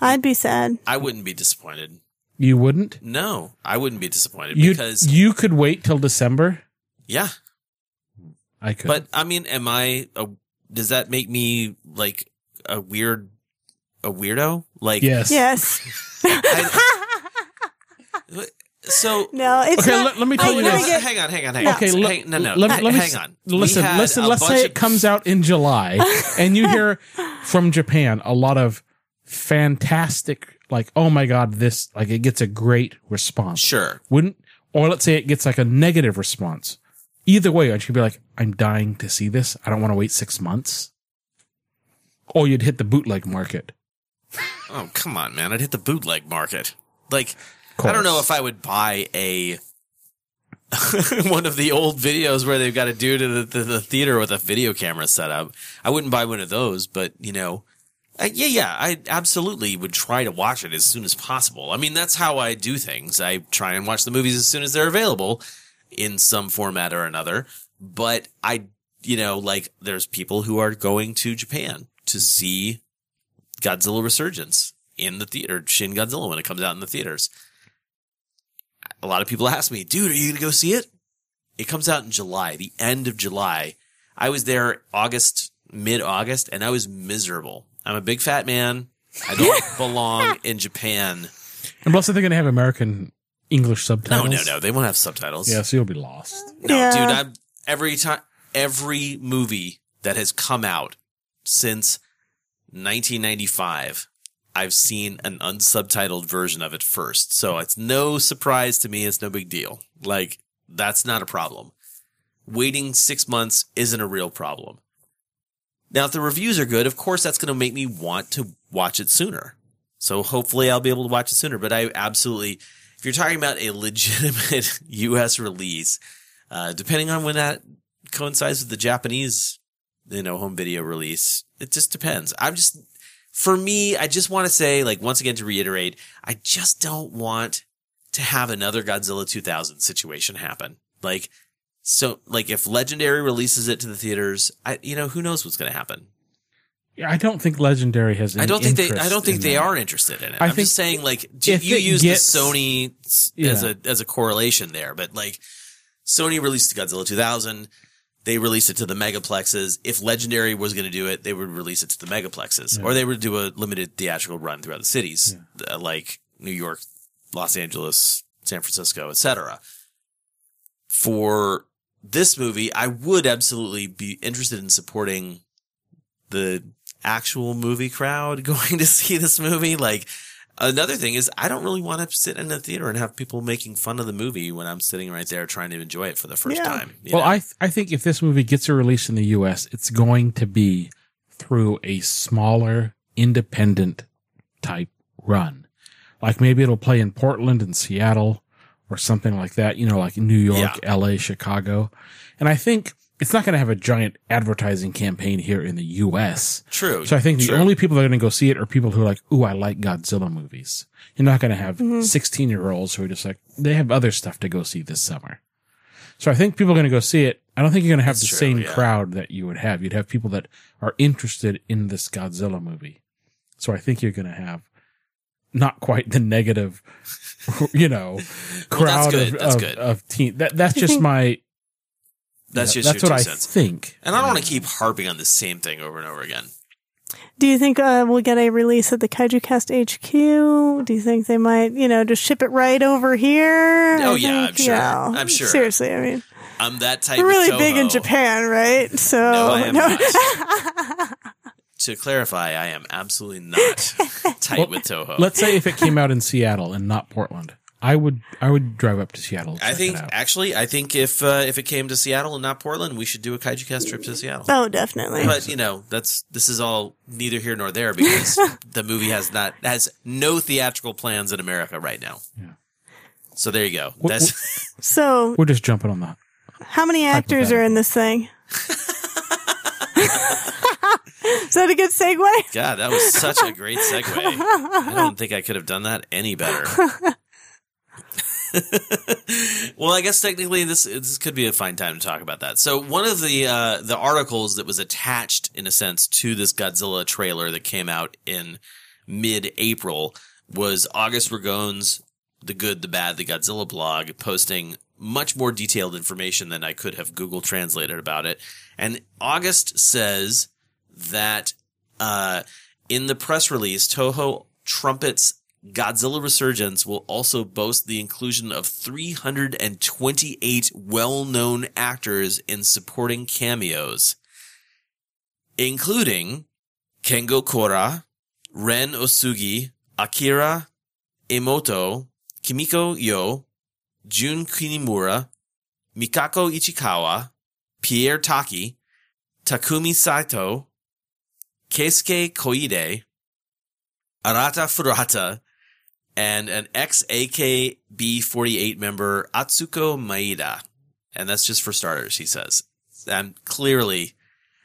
I'd be sad. I wouldn't be disappointed. You wouldn't. No, I wouldn't be disappointed You because you could wait till December. Yeah. I could. But I mean, am I? A, does that make me like a weird a weirdo? Like, Yes. Yes. so No, it's Okay, not. let- let me tell I you this. get- hang on, hang on, hang No. on. Okay, Hang- no, no. let, me- let me hang s- on. Listen, listen. Let's say of- it comes out in July, and you hear from Japan a lot of fantastic, like, oh my god, this like it gets a great response. Sure. Wouldn't or let's say it gets like a negative response. Either way, aren't you be like, I'm dying to see this. I don't want to wait six months. Or you'd hit the bootleg market. Oh, come on, man. I'd hit the bootleg market. Like, I don't know if I would buy a one of the old videos where they've got a dude in the, the, the theater with a video camera set up. I wouldn't buy one of those, but you know, uh, yeah, yeah, I absolutely would try to watch it as soon as possible. I mean, that's how I do things. I try and watch the movies as soon as they're available in some format or another. But I, you know, like there's people who are going to Japan to see Godzilla Resurgence in the theater, Shin Godzilla when it comes out in the theaters. A lot of people ask me, dude, are you going to go see it? It comes out in July, the end of July. I was there August, mid August, and I was miserable. I'm a big fat man. I don't belong in Japan. And plus, they're going to have American English subtitles. No, no, no. They won't have subtitles. Yeah, so you'll be lost. No, Yeah. dude, I'm every time every movie that has come out since 1995, I've seen an unsubtitled version of it first. So it's no surprise to me. It's no big deal. Like that's not a problem. Waiting six months isn't a real problem. Now, if the reviews are good, of course, that's going to make me want to watch it sooner. So hopefully I'll be able to watch it sooner, but I absolutely, if you're talking about a legitimate US release, uh, depending on when that coincides with the Japanese, you know, home video release, it just depends. I'm just, for me, I just want to say, like, once again, to reiterate, I just don't want to have another Godzilla 2000 situation happen. Like, so, like, if Legendary releases it to the theaters, I, you know, who knows what's going to happen? Yeah, I don't think Legendary has. Any I don't think they. I don't think they that. are interested in it. I I'm think just saying, like, do you use gets- the Sony s- as a as a correlation there, but like, Sony released Godzilla 2000. They released it to the megaplexes. If Legendary was going to do it, they would release it to the megaplexes, or they would do a limited theatrical run throughout the cities, uh, like New York, Los Angeles, San Francisco, etc. For this movie, I would absolutely be interested in supporting the actual movie crowd going to see this movie. Like another thing is I don't really want to sit in the theater and have people making fun of the movie when I'm sitting right there trying to enjoy it for the first Yeah. time. you Well, know? I th- I think if this movie gets a release in the U.S., it's going to be through a smaller, independent type run. Like maybe it'll play in Portland and Seattle or something like that. You know, like New York, L.A., Chicago, and I think it's not going to have a giant advertising campaign here in the U.S. true. So I think the true. only people that are going to go see it are people who are like, "Ooh, I like Godzilla movies." You're not going to have mm-hmm. 16 year olds who are just like they have other stuff to go see this summer. So I think people are going to go see it. I don't think you're going to have That's the true, same yeah. crowd that you would have. You'd have people that are interested in this Godzilla movie. So I think you're going to have not quite the negative, you know, crowd good. of That's of, good. of teen. That that's just my. That's just that's your what two I cents. think. And I don't want to keep harping on the same thing over and over again. Do you think uh, we'll get a release at the Kaiju Cast HQ? Do you think they might, you know, just ship it right over here? Oh, I yeah, I'm sure. yeah. I'm sure. Seriously, I mean, I'm that type. we're of really big in Japan, right? So No, I am no. not. to clarify, I am absolutely not tight with Toho. Let's say if it came out in Seattle and not Portland, I would I would drive up to Seattle. and I think actually, I think if uh, if it came to Seattle and not Portland, we should do a Kaiju Cast trip to Seattle. oh, definitely. But you know, that's this is all neither here nor there because the movie has not has no theatrical plans in America right now. Yeah. So there you go. That's So, we're just jumping on that. how many actors are in this thing? Is that a good segue? God, that was such a great segue. I don't think I could have done that any better. well, I guess technically this this could be a fine time to talk about that. So one of the uh, the articles that was attached, in a sense, to this Godzilla trailer that came out in mid April was August Ragone's "The Good, the Bad, the Godzilla" blog, posting much more detailed information than I could have Google translated about it. And August says that uh, In the press release, Toho trumpets Godzilla Resurgence will also boast the inclusion of 328 well-known actors in supporting cameos, including Kengo Kora, Ren Osugi, Akira Emoto, Kimiko Yo, Jun Kunimura, Mikako Ichikawa, Pierre Taki, Takumi Saito, Keisuke Koide, Arata Furuta, and an ex AKB48 member, Atsuko Maeda. And that's just for starters, he says. And clearly,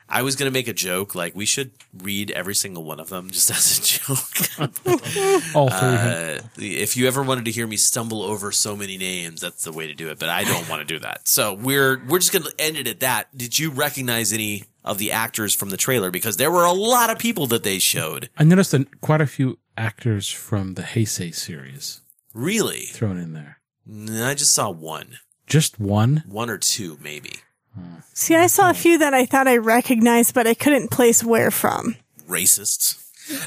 I was going to make a joke, like we should read every single one of them just as a joke. All three. Uh, if you ever wanted to hear me stumble over so many names, that's the way to do it. But I don't want to do that. So we're we're just going to end it at that. Did you recognize any of the actors from the trailer? Because there were a lot of people that they showed. I noticed that quite a few actors from the Heisei series Really, thrown in there. No, I just saw one, Just one. one or two, maybe. See, I saw a few that I thought I recognized, but I couldn't place where from. Racists.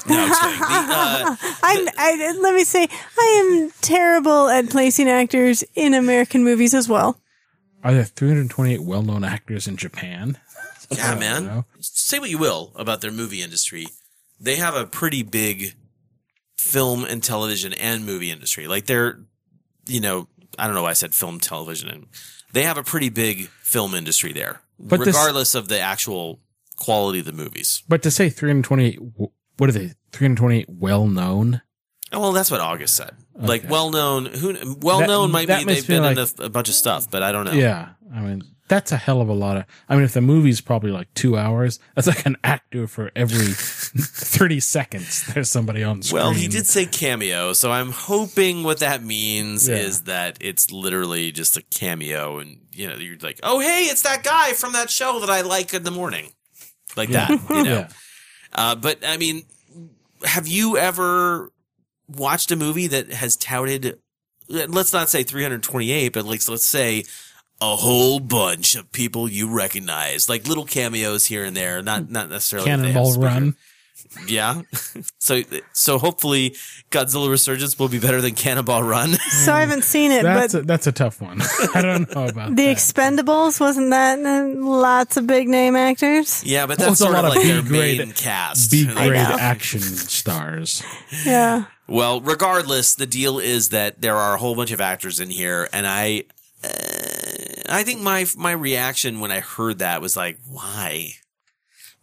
No, I'm just kidding. The, uh, I'm, I, let me say, I am terrible at placing actors in American movies as well. Are there 328 well-known actors in Japan? yeah, man. know. Say what you will about their movie industry. They have a pretty big film and television and movie industry. Like they're, you know, I don't know why I said film, television, and they have a pretty big film industry there, But this- regardless of the actual quality of the movies. But to say 328, what are they? 328 well-known? Oh, Well, that's what August said. Like well known, who well known might that be they've been in a, a bunch of stuff, but I don't know. Yeah. I mean, that's a hell of a lot of, I mean, if the movie's probably like two hours, that's like an actor for every 30 seconds. There's somebody on screen. Well, he did say cameo, so I'm hoping what that means Yeah. is that it's literally just a cameo, and you know, you're like, oh hey, it's that guy from that show that I like in the morning, like that, you know. Yeah. Uh, but I mean, have you ever watched a movie that has touted? Let's not say 328, but like let's say a whole bunch of people you recognize, like little cameos here and there, not not necessarily they have Cannonball Run. yeah. so so hopefully Godzilla Resurgence will be better than Cannonball Run. So I haven't seen it, That's but a, that's a tough one. I don't know about The that. Expendables wasn't that uh, lots of big name actors? yeah, but that's it's a sort of lot of like B-grade- main cast. B grade action stars. Yeah. Well, regardless, the deal is that there are a whole bunch of actors in here, and I, uh, I think my my reaction when I heard that was like, why?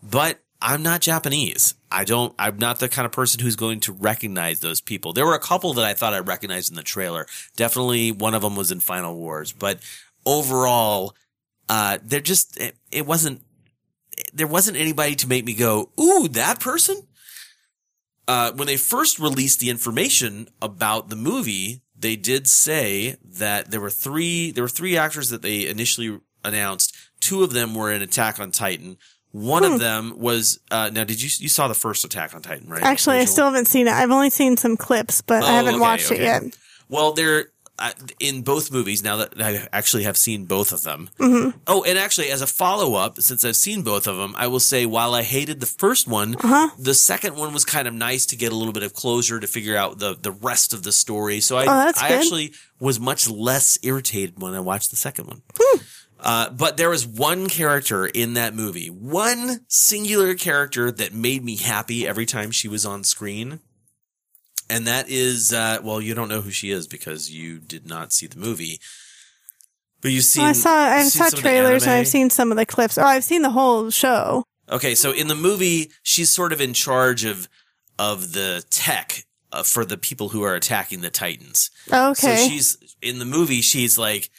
But I'm not Japanese. I don't. I'm not the kind of person who's going to recognize those people. There were a couple that I thought I recognized in the trailer. Definitely, one of them was in Final Wars, but overall, uh, they're just. It, it wasn't. There wasn't anybody to make me go, "Ooh, that person." uh, when they first released the information about the movie, they did say that there were three there were three actors that they initially announced. Two of them were in Attack on Titan. One Hmm. of them was uh, now. Did you you saw the first Attack on Titan, right? Actually, I still haven't seen it. I've only seen some clips, but I Oh, haven't okay, watched okay. it yet. Well, they're uh, in both movies now that I actually have seen both of them. Mm-hmm. Oh, and actually, as a follow up, since I've seen both of them, I will say while I hated the first one, Uh-huh. the second one was kind of nice to get a little bit of closure to figure out the the rest of the story. So I, Oh, I good. actually was much less irritated when I watched the second one. Hmm. Uh, but there was one character in that movie, one singular character that made me happy every time she was on screen. And that is, uh, well, you don't know who she is because you did not see the movie. But you've seen. Well, I saw I saw some of the trailers and? I've seen some of the clips. Oh, I've seen the whole show. Okay, so in the movie, she's sort of in charge of of the tech uh, for the people who are attacking the Titans. Oh, Okay. So she's in the movie. She's like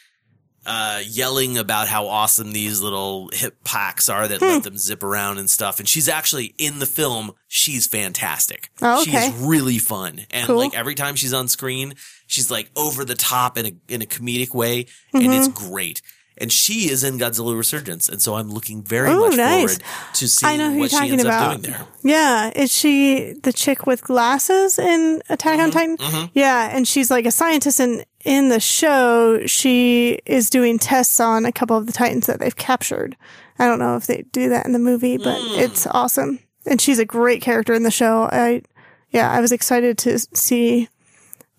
uh, yelling about how awesome these little hip packs are that Hmm. let them zip around and stuff. And she's actually in the film. She's fantastic. Oh, okay. She's really fun. And Cool. like every time she's on screen, she's like over the top in a in a comedic way, and Mm-hmm. it's great. And she is in Godzilla Resurgence, and so I'm looking very Ooh, much nice. forward to seeing I know who you're what she talking ends about. up doing there. Yeah, is she the chick with glasses in Attack Mm-hmm, on Titan? Yeah, and she's like a scientist and in the show she is doing tests on a couple of the titans that they've captured. I don't know if they do that in the movie, but Mm. it's awesome. and she's a great character in the show. I, yeah, I was excited to see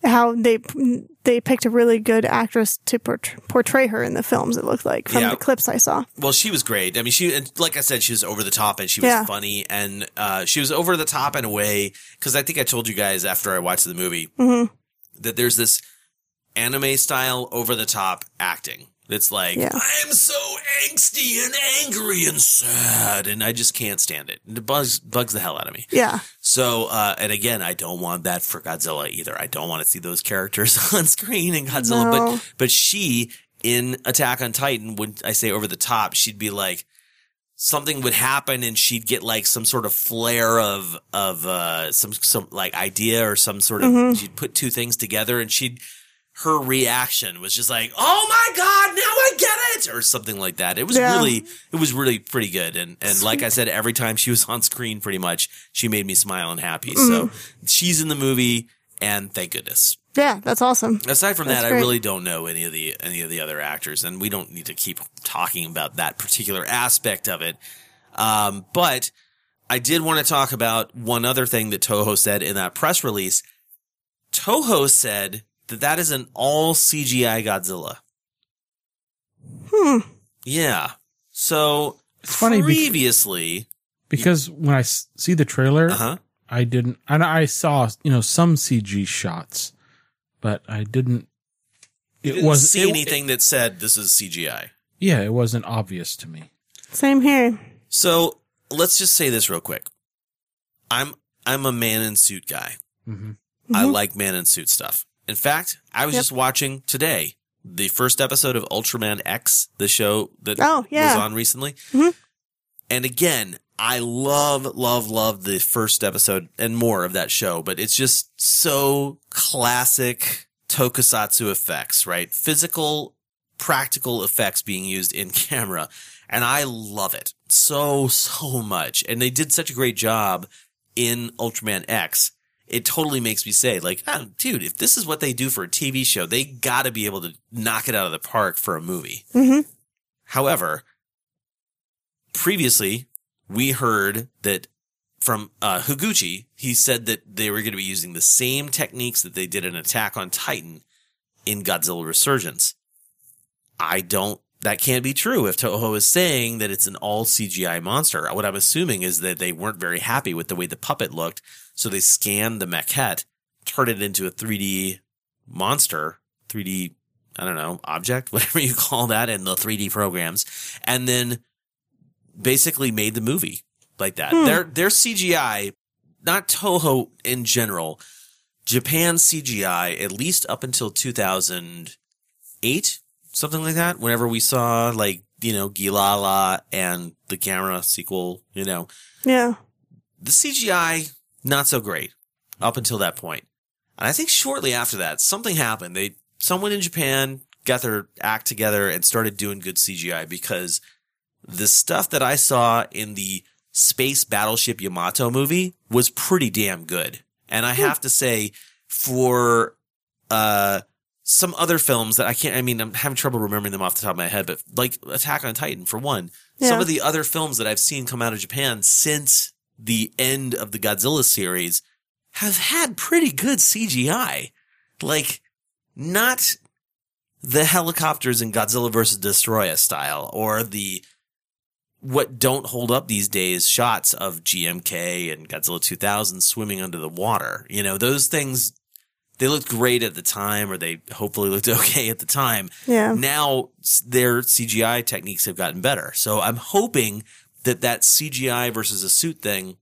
how they they picked a really good actress to portray her in the films. It looked like from Yeah. the clips I saw. Well, she was great. I mean, she, and like I said, she was over the top and she was Yeah. funny and, uh, she was over the top in a way. Cause I think I told you guys after I watched the movie Mm-hmm. that there's this anime style over the top acting. That's like, Yeah. I'm so angsty and angry and sad and I just can't stand it. And it bugs, bugs the hell out of me. Yeah, So, uh, and again, I don't want that for Godzilla either. I don't want to see those characters on screen in Godzilla, No. but, but she in Attack on Titan, when I say over the top, she'd be like, something would happen and she'd get like some sort of flare of, of, uh, some, some like idea or some sort of, she'd put two things together and she'd, her reaction was just like, "Oh my god, now I get it," or something like that. It was Yeah. really, it was really pretty good. And and like I said, every time she was on screen, pretty much, she made me smile and happy. So Mm-hmm. she's in the movie, and thank goodness. yeah, that's awesome. Aside from That's that, I really don't know any of the any of the other actors, and we don't need to keep talking about that particular aspect of it. Um, but I did want to talk about one other thing that Toho said in that press release. Toho said that that is an all CGI Godzilla. Hmm. Yeah. So It's funny previously, because when I see the trailer, uh huh. I didn't, and I saw, you know, some CG shots, but I didn't, it Didn't was see it- anything that said this is CGI. yeah, it wasn't obvious to me. Same here. So let's just say this real quick. I'm I'm a man in suit guy. hmm I like man in suit stuff. In fact, I was Yep. just watching today the first episode of Ultraman X, the show that Oh, yeah. was on recently. Mhm. And again, I love, love, love the first episode and more of that show, but it's just so classic tokusatsu effects, right? Physical, practical effects being used in camera. And I love it so, so much. And they did such a great job in Ultraman X. It totally makes me say, like, oh, dude, if this is what they do for a TV show, they gotta be able to knock it out of the park for a movie. hmm However, previously we heard that from uh, Higuchi, he said that they were going to be using the same techniques that they did in Attack on Titan in Godzilla Resurgence. I don't. That can't be true if Toho is saying that it's an all CGI monster. What I'm assuming is that they weren't very happy with the way the puppet looked, so they scanned the maquette, turned it into a 3D monster, 3D I don't know, object, whatever you call that in the 3D programs, and then basically made the movie like that. Hmm. Their their CGI, not Toho in general, Japan CGI, at least up until 2008, something like that, whenever we saw like, you know, Gilala and the camera sequel, you know, Yeah. the CGI not so great up until that point. And I think shortly after that, something happened. They someone in Japan got their act together and started doing good CGI because the stuff that I saw in the Space Battleship Yamato movie was pretty damn good. And I have to say for uh some other films that I can't I mean I'm having trouble remembering them off the top of my head, but like Attack on Titan for one. Some of the other films that I've seen come out of Japan since the end of the Godzilla series have had pretty good CGI. Like, not the helicopters in Godzilla vs. Destoroyah style or the what don't hold up these days shots of GMK and Godzilla 2000 swimming under the water. You know, those things, they looked great at the time or they hopefully looked okay at the time Yeah. now their CGI techniques have gotten better. So I'm hoping that that CGI versus a suit thing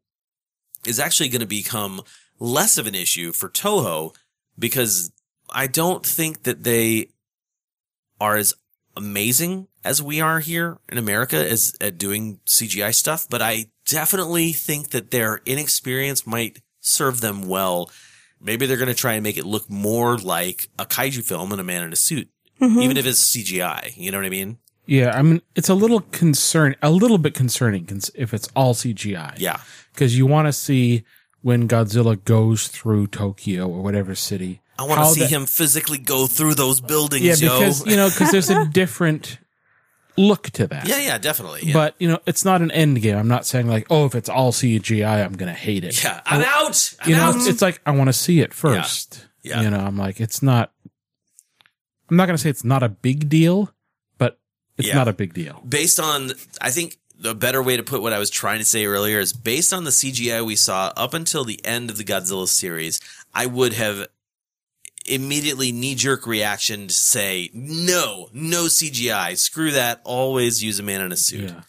is actually going to become less of an issue for Toho because I don't think that they are as amazing as we are here in America as at doing CGI stuff, but I definitely think that their inexperience might serve them well. Maybe they're going to try and make it look more like a kaiju film and a man in a suit mm-hmm. even if it's CGI. You know what I mean? Yeah, I mean, it's a little concern, a little bit concerning if it's all CGI. Yeah. because you want to see when Godzilla goes through Tokyo or whatever city. I want to see that- him physically go through those buildings, Yeah, yo. because you know, because there's a different look to that. Yeah, yeah, definitely. Yeah. But you know, it's not an end game. I'm not saying like, oh, if it's all CGI, I'm gonna hate it. yeah, I'm out. I'm you know, out. it's, it's like I want to see it first. Yeah. You know, I'm like, it's not. I'm not gonna say it's not a big deal, but it's Yeah. not a big deal. based on I think the better way to put what I was trying to say earlier is based on the CGI we saw up until the end of the Godzilla series, I would have immediately knee jerk reaction to say no, no CGI, screw that, always use a man in a suit. Yeah.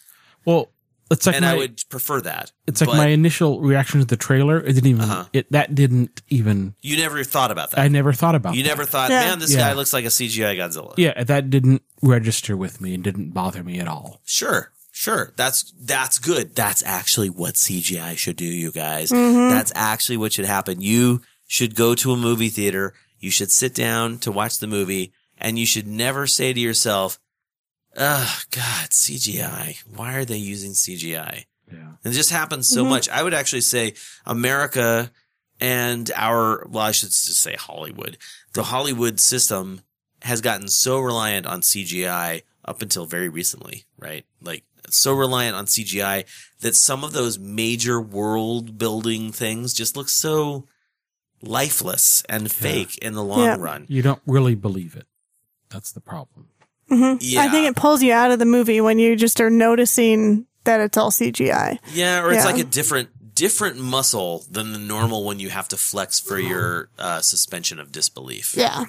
Well, it's like and my, I would prefer that. it's like But my initial reaction to the trailer. It didn't even. Uh-huh. It that didn't even. you never thought about that. I never thought about. That. You that. never thought, Yeah. man, this Yeah. guy looks like a CGI Godzilla. Yeah, that didn't register with me and didn't bother me at all. Sure, sure. That's that's good. That's actually what CGI should do, you guys. That's actually what should happen. You should go to a movie theater. You should sit down to watch the movie, and you should never say to yourself, "Ugh, God, CGI. Why are they using CGI?" Yeah. It just happens so mm-hmm. much. I would actually say America and our, well, I should just say Hollywood. The Hollywood system has gotten so reliant on CGI up until very recently, right? Like so reliant on CGI that some of those major world building things just look so lifeless and fake in the long Yeah. run. You don't really believe it. That's the problem. Yeah. I think it pulls you out of the movie when you just are noticing that it's all CGI. Yeah, or it's Yeah. like a different different muscle than the normal one you have to flex for your uh, suspension of disbelief. Yeah.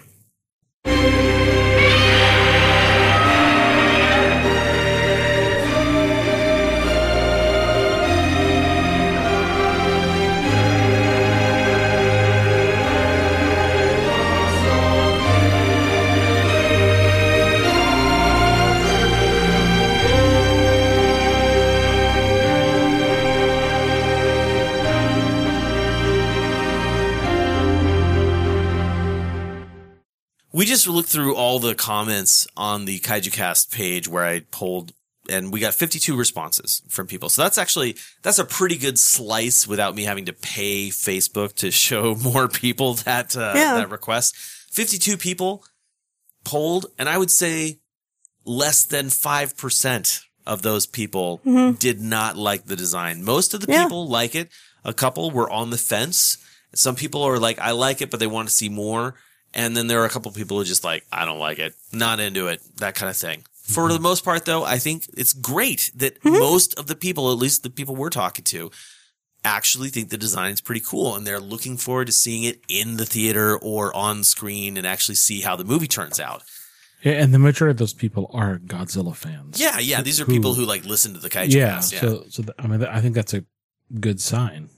We just looked through all the comments on the Kaiju Cast page where I polled and we got 52 responses from people. So that's actually, that's a pretty good slice without me having to pay Facebook to show more people that, uh, Yeah. that request. 52 people polled and I would say less than 5% of those people did not like the design. Most of the Yeah. people like it. A couple were on the fence. Some people are like, I like it, but they want to see more. And then there are a couple of people who just like, I don't like it, not into it, that kind of thing. For the most part, though, I think it's great that mm-hmm. most of the people, at least the people we're talking to, actually think the design is pretty cool and they're looking forward to seeing it in the theater or on screen and actually see how the movie turns out. Yeah, and the majority of those people are Godzilla fans. Yeah, yeah, these are Who- people who like listen to the kaiju yeah. cast. Yeah. So, so th- I mean, I think that's a good sign.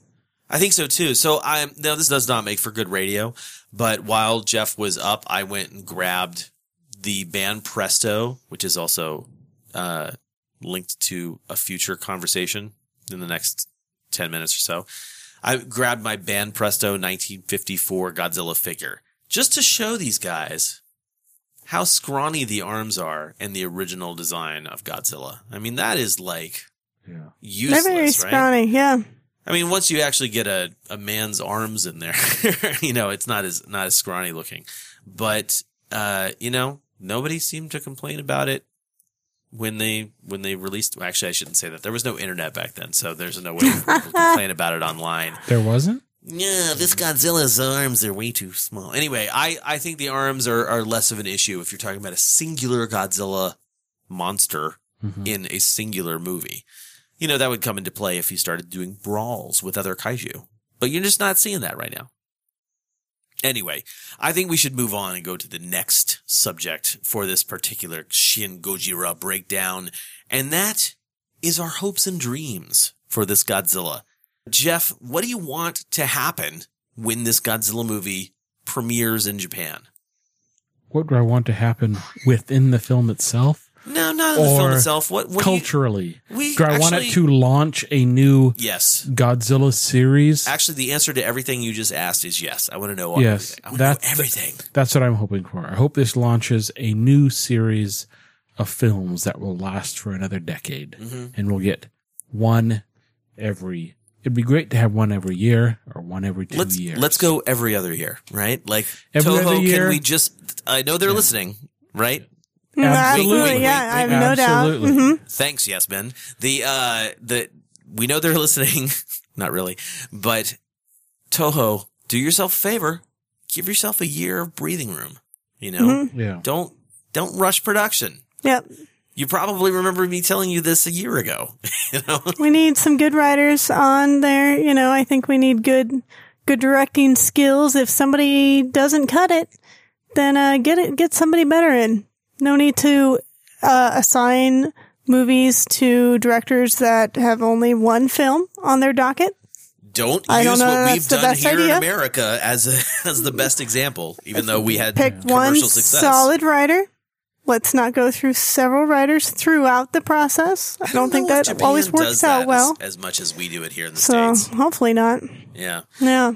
I think so too. So I'm now this does not make for good radio, but while Jeff was up, I went and grabbed the Banpresto, which is also uh, linked to a future conversation in the next ten minutes or so. I grabbed my Banpresto 1954 Godzilla figure just to show these guys how scrawny the arms are in the original design of Godzilla. I mean, that is like Yeah. They're useless, very right? scrawny. Yeah. I mean, once you actually get a, a man's arms in there, you know, it's not as not as scrawny looking. But uh, you know, nobody seemed to complain about it when they when they released. well, Actually, I shouldn't say that. There was no internet back then, so there's no way people to complain about it online. There wasn't? Yeah, this Godzilla's arms are way too small. Anyway, I, I think the arms are, are less of an issue if you're talking about a singular Godzilla monster in a singular movie. You know, that would come into play if you started doing brawls with other kaiju. But you're just not seeing that right now. Anyway, I think we should move on and go to the next subject for this particular Shin Gojira breakdown. And that is our hopes and dreams for this Godzilla. Jeff, what do you want to happen when this Godzilla movie premieres in Japan? What do I want to happen within the film itself? No, not in the film itself. What, what do you- Culturally. we do I want it to launch a new yes. Godzilla series? Actually, the answer to everything you just asked is yes. I want to know Yes, everything. I want to know that's- everything. That's what I'm hoping for. I hope this launches a new series of films that will last for another decade, Mm-hmm. and we'll get one every. It'd be great to have one every year or one every 2 let's years. let's go every other year, right? Like Every Toho, other year? can we just? I know they're listening, right? Absolutely. Yeah, I have no doubt. Absolutely. Mhm. Thanks, yes, Ben. The uh the we know they're listening. Not really. But Toho, do yourself a favor. Give yourself a year of breathing room. You know? Mhm. Yeah. Don't don't rush production. Yep. You probably remember me telling you this a year ago. you know? We need some good writers on there. You know, I think we need good, good directing skills. If somebody doesn't cut it, then uh, get it, get somebody better in. No need to uh, assign movies to directors that have only one film on their docket. Don't I use don't know what we've done here in idea. America as a, as the best example, even though we had Pick one success. solid writer. Let's not go through several writers throughout the process. I don't, think that Japan always works out well. as, as much as we do it here in the So states. hopefully not. Yeah. Yeah.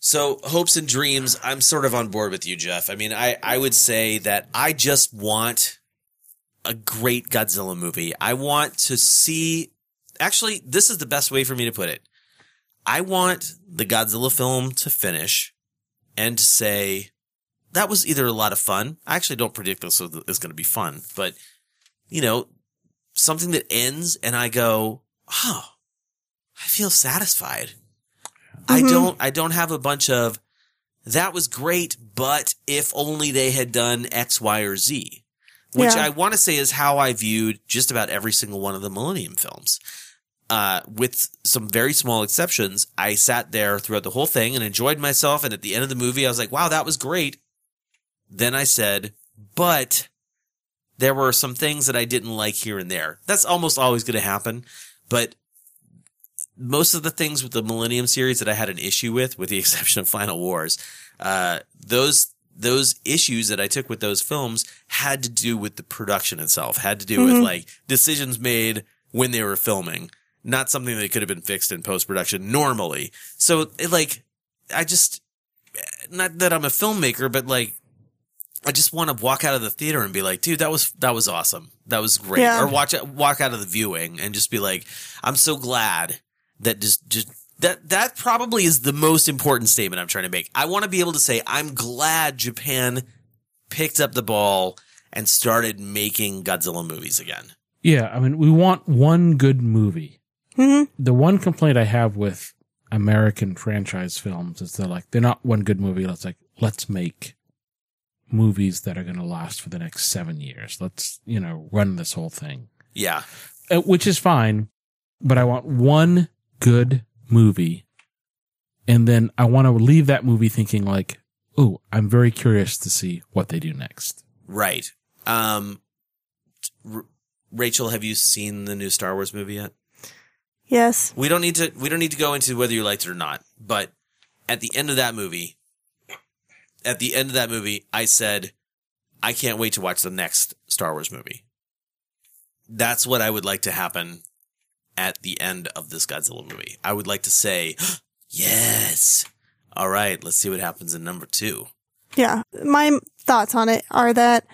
So hopes and dreams, I'm sort of on board with you, Jeff. I mean, I, I would say that I just want a great Godzilla movie. I want to see, actually, this is the best way for me to put it. I want the Godzilla film to finish and to say, that was either a lot of fun. I actually don't predict this is going to be fun, but you know, something that ends and I go, oh, I feel satisfied. I don't, I don't have a bunch of, that was great, but if only they had done X, Y, or Z, which Yeah. I want to say is how I viewed just about every single one of the Millennium films. Uh, with some very small exceptions, I sat there throughout the whole thing and enjoyed myself. And at the end of the movie, I was like, wow, that was great. Then I said, but there were some things that I didn't like here and there. That's almost always going to happen. But most of the things with the Millennium series that I had an issue with, with the exception of Final Wars, uh, those those issues that I took with those films had to do with the production itself, had to do with like decisions made when they were filming, not something that could have been fixed in post production normally. So it, like, I just, not that I'm a filmmaker, but like, I just want to walk out of the theater and be like, dude, that was, that was awesome. That was great. Yeah. Or watch, walk out of the viewing and just be like, I'm so glad that just, just, that, that probably is the most important statement I'm trying to make. I want to be able to say, I'm glad Japan picked up the ball and started making Godzilla movies again. Yeah, I mean, we want one good movie. Mhm. The one complaint I have with American franchise films is they're like, they're not one good movie. Let's like, let's make movies that are going to last for the next seven years. Let's, you know, run this whole thing, Yeah. Uh, which is fine. But I want one good movie. And then I want to leave that movie thinking like, oh, I'm very curious to see what they do next. Right. Um, R- Rachel, have you seen the new Star Wars movie yet? Yes. We don't need to. We don't need to go into whether you liked it or not. But at the end of that movie, at the end of that movie, I said, I can't wait to watch the next Star Wars movie. That's what I would like to happen at the end of this Godzilla movie. I would like to say, yes. All right, let's see what happens in number two. Yeah. My thoughts on it are that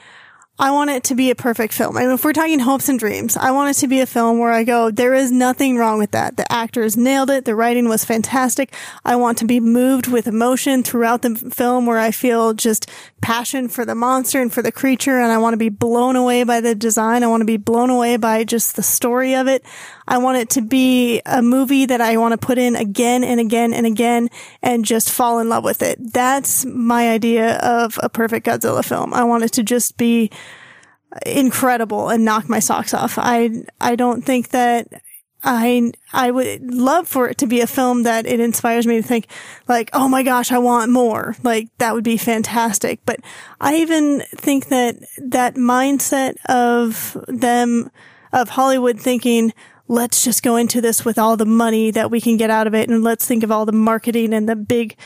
I want it to be a perfect film. I mean, if we're talking hopes and dreams, I want it to be a film where I go, there is nothing wrong with that. The actors nailed it. The writing was fantastic. I want to be moved with emotion throughout the film where I feel just passion for the monster and for the creature. And I want to be blown away by the design. I want to be blown away by just the story of it. I want it to be a movie that I want to put in again and again and again and just fall in love with it. That's my idea of a perfect Godzilla film. I want it to just be incredible and knock my socks off. I I don't think that I I would love for it to be a film that it inspires me to think like, oh my gosh, I want more. Like that would be fantastic. But I even think that that mindset of them of Hollywood thinking, let's just go into this with all the money that we can get out of it and let's think of all the marketing and the big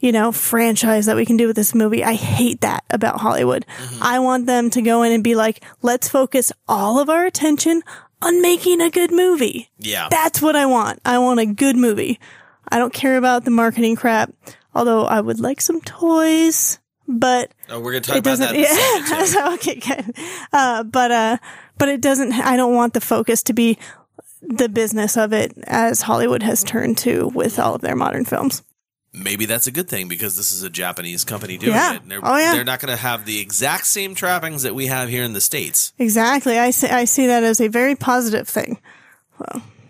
you know, franchise that we can do with this movie. I hate that about Hollywood. I want them to go in and be like, let's focus all of our attention on making a good movie. Yeah. That's what I want. I want a good movie. I don't care about the marketing crap, although I would like some toys, but Oh, we're gonna talk it about that. In a second, Yeah. okay, good. Uh, but uh, but it doesn't. I don't want the focus to be the business of it as Hollywood has turned to with all of their modern films. maybe that's a good thing because this is a Japanese company doing Yeah. it. And they're, Oh, yeah. they're not going to have the exact same trappings that we have here in the States. Exactly. I see, I see that as a very positive thing.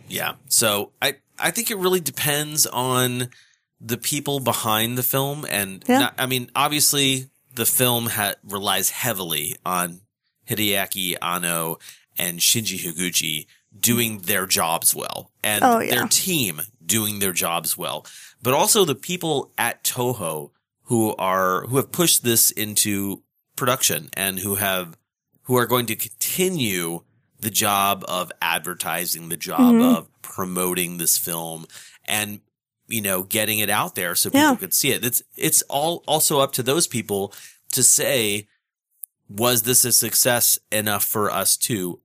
Yeah. So I, I think it really depends on the people behind the film. And Yeah. not- I mean, obviously the film ha- relies heavily on Hideaki Anno and Shinji Higuchi doing their jobs well and Oh, yeah. their team doing their jobs well, but also the people at Toho who are, who have pushed this into production and who have, who are going to continue the job of advertising, the job Mm-hmm. of promoting this film and, you know, getting it out there so people Yeah. could see it. It's, it's all also up to those people to say, was this a success enough for us to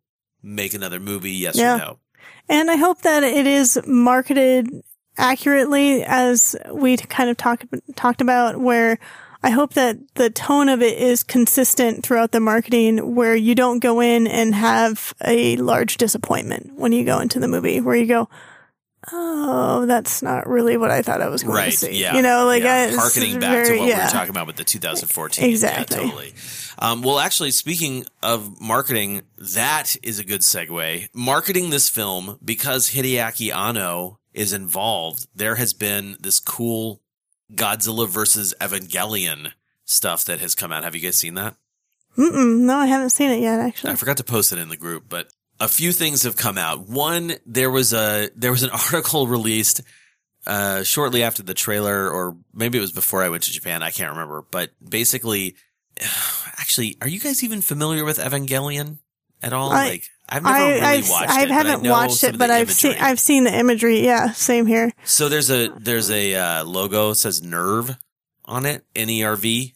make another movie? Yes Yeah. or no? And I hope that it is marketed accurately as we kind of talked talked about where I hope that the tone of it is consistent throughout the marketing where you don't go in and have a large disappointment when you go into the movie where you go oh that's not really what I thought I was going Right. to see Yeah. you know like yeah. I, harkening back very- to what we yeah. were talking about with the 2014. Exactly. Yeah, totally. Um, well, actually, speaking of marketing, that is a good segue. Marketing this film because Hideaki Anno is involved. There has been this cool Godzilla versus Evangelion stuff that has come out. Have you guys seen that? Mm-mm, no I haven't seen it yet actually I forgot to post it in the group, but a few things have come out. One, there was a there was an article released uh, shortly after the trailer, or maybe it was before I went to Japan. I can't remember, but basically, actually, are you guys even familiar with Evangelion at all? I- like, I've never I, really I've, watched I it. haven't watched it, but I've seen. I've seen the imagery. Yeah, same here. So there's a there's a uh, logo says NERV on it, N E R V.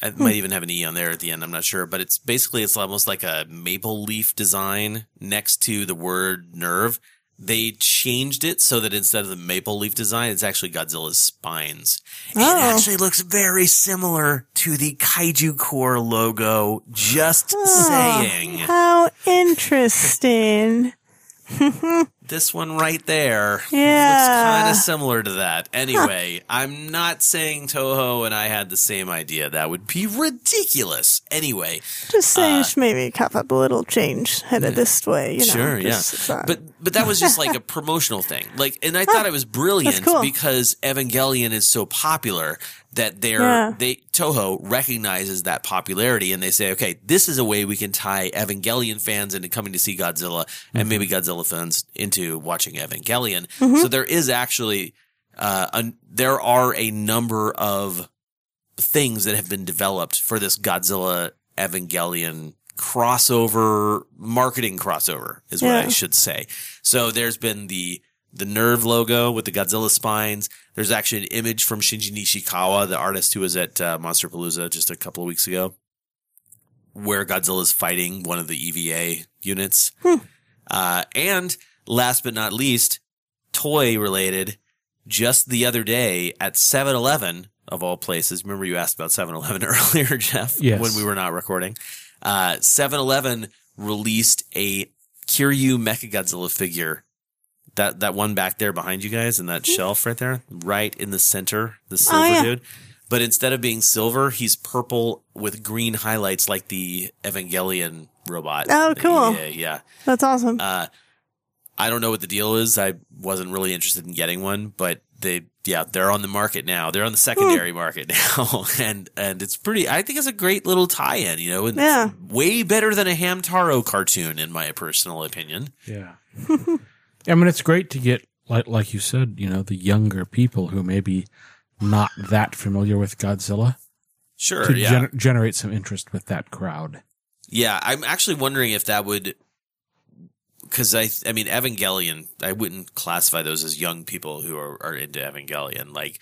It Hmm. might even have an E on there at the end. I'm not sure, but it's basically it's almost like a maple leaf design next to the word nerve. They changed it so that instead of the maple leaf design, it's actually Godzilla's spines. And Oh. It actually looks very similar to the Kaiju Core logo. Just oh, saying. How interesting. This one right there Yeah. looks kind of similar to that. Anyway, I'm not saying Toho and I had the same idea. That would be ridiculous. Anyway, Just saying, just maybe cough up a little change headed this way. You know, Uh, sure, yeah. just- not- But but that was just like a promotional thing. Like, and I thought it was brilliant cool. because Evangelion is so popular that they're Yeah. they Toho recognizes that popularity and they say, okay, this is a way we can tie Evangelion fans into coming to see Godzilla and maybe Godzilla fans into watching Evangelion. So there is actually uh, a, there are a number of things that have been developed for this Godzilla Evangelion crossover marketing crossover is what I should say. So there's been the the NERV logo with the Godzilla spines. There's actually an image from Shinji Nishikawa, the artist who was at uh, Monsterpalooza just a couple of weeks ago, where Godzilla's fighting one of the EVA units. Uh, and last but not least, toy related, just the other day at 7-Eleven of all places. Remember you asked about 7-Eleven earlier, Jeff, Yes. when we were not recording. Uh, 7-Eleven released a Kiryu Mechagodzilla figure. That, that one back there behind you guys in that shelf right there, right in the center, the silver yeah. dude. But instead of being silver, he's purple with green highlights like the Evangelion robot. Oh, cool. EVA, yeah. That's awesome. Uh, I don't know what the deal is. I wasn't really interested in getting one, but they, yeah, they're on the market now. They're on the secondary market now, and and it's pretty. I think it's a great little tie-in. You know, and Yeah. way better than a Hamtaro cartoon, in my personal opinion. Yeah. I mean, it's great to get, like, like you said, you know, the younger people who maybe not that familiar with Godzilla Sure, to yeah, gener- generate some interest with that crowd. yeah. I'm actually wondering if that would. Because I, I mean, Evangelion, I wouldn't classify those as young people who are, are into Evangelion. Like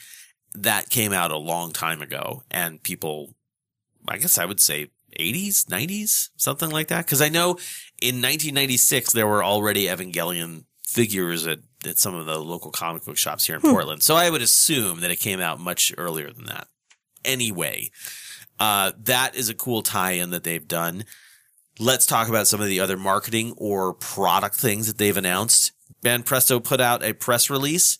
that came out a long time ago, and people, I guess I would say 80s, 90s, something like that. Because I know in 1996 there were already Evangelion figures at, at some of the local comic book shops here in Portland. So I would assume that it came out much earlier than that. Anyway, uh, that is a cool tie-in that they've done. Let's talk about some of the other marketing or product things that they've announced. Banpresto put out a press release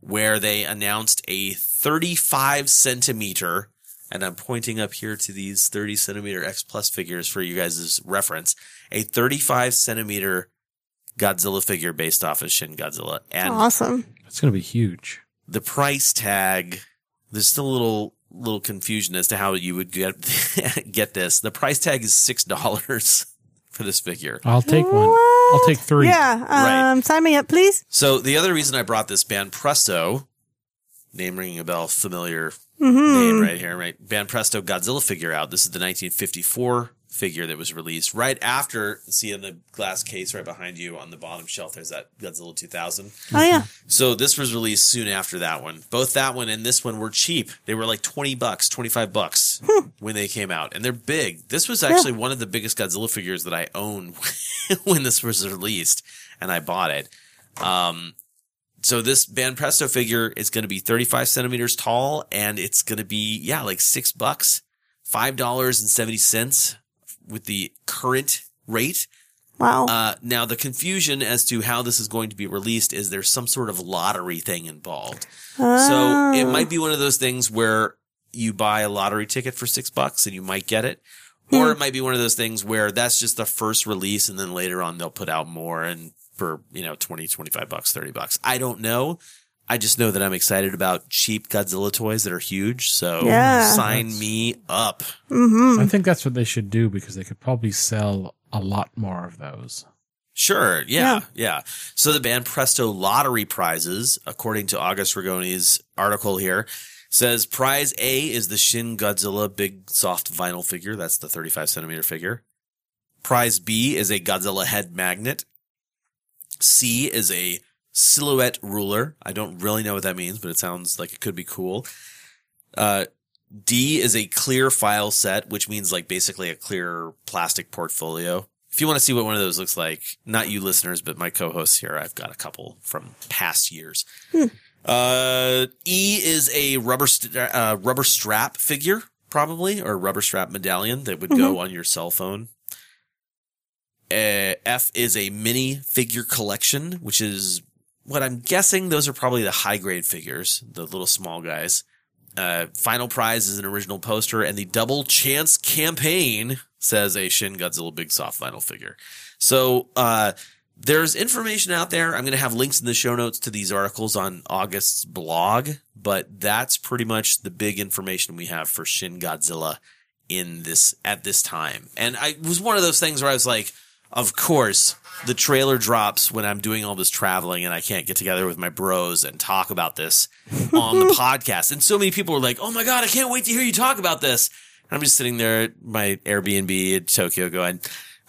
where they announced a 35 centimeter, and I'm pointing up here to these 30 centimeter X plus figures for you guys' reference, a 35 centimeter Godzilla figure based off of Shin Godzilla. And Awesome. It's going to be huge. the price tag, there's still a little, little confusion as to how you would get, get this. The price tag is $6 for this figure. I'll take one. I'll take three. Yeah. Right. Um, sign me up, please. So the other reason I brought this Banpresto, name ringing a bell, familiar Mm-hmm. name right here, right? Banpresto Godzilla figure out. This is the 1954 figure that was released right after. See in the glass case right behind you on the bottom shelf. There's that Godzilla 2000. Oh yeah. So this was released soon after that one. Both that one and this one were cheap. They were like 20 bucks, 25 bucks when they came out. And they're big. This was actually one of the biggest Godzilla figures that I owned when this was released and I bought it. Um, so this Banpresto figure is going to be 35 centimeters tall and it's going to be, yeah, like six bucks, $5.70 with the current rate. Wow. Uh, now the confusion as to how this is going to be released is there's some sort of lottery thing involved. So it Oh. might be one of those things where you buy a lottery ticket for six bucks and you might get it. Hmm. Or it might be one of those things where that's just the first release and then later on they'll put out more and for, you know, 20, 25 bucks, 30 bucks. I don't know. I just know that I'm excited about cheap Godzilla toys that are huge. So Yeah. sign me up. Mm-hmm. I think that's what they should do because they could probably sell a lot more of those. Sure. Yeah, yeah. So the Banpresto lottery prizes, according to August Ragone's article here, says prize A is the Shin Godzilla big soft vinyl figure. That's the 35 centimeter figure. Prize B is a Godzilla head magnet. C is a silhouette ruler. I don't really know what that means, but it sounds like it could be cool. Uh, D is a clear file set, which means like basically a clear plastic portfolio. If you want to see what one of those looks like, not you listeners, but my co-hosts here, I've got a couple from past years. Uh, E is a rubber st- uh, rubber strap figure, probably, or rubber strap medallion that would go on your cell phone. Uh, F is a mini figure collection, which is what I'm guessing. Those are probably the high grade figures, the little small guys. Uh, final prize is an original poster, and the double chance campaign says a Shin Godzilla Big Soft vinyl figure. So, uh, there's information out there. I'm going to have links in the show notes to these articles on August's blog, but that's pretty much the big information we have for Shin Godzilla in this, at this time. And I was one of those things where I was like, of course, the trailer drops when I'm doing all this traveling and I can't get together with my bros and talk about this on the podcast. And so many people are like, "Oh my god, I can't wait to hear you talk about this." And I'm just sitting there at my Airbnb in Tokyo going,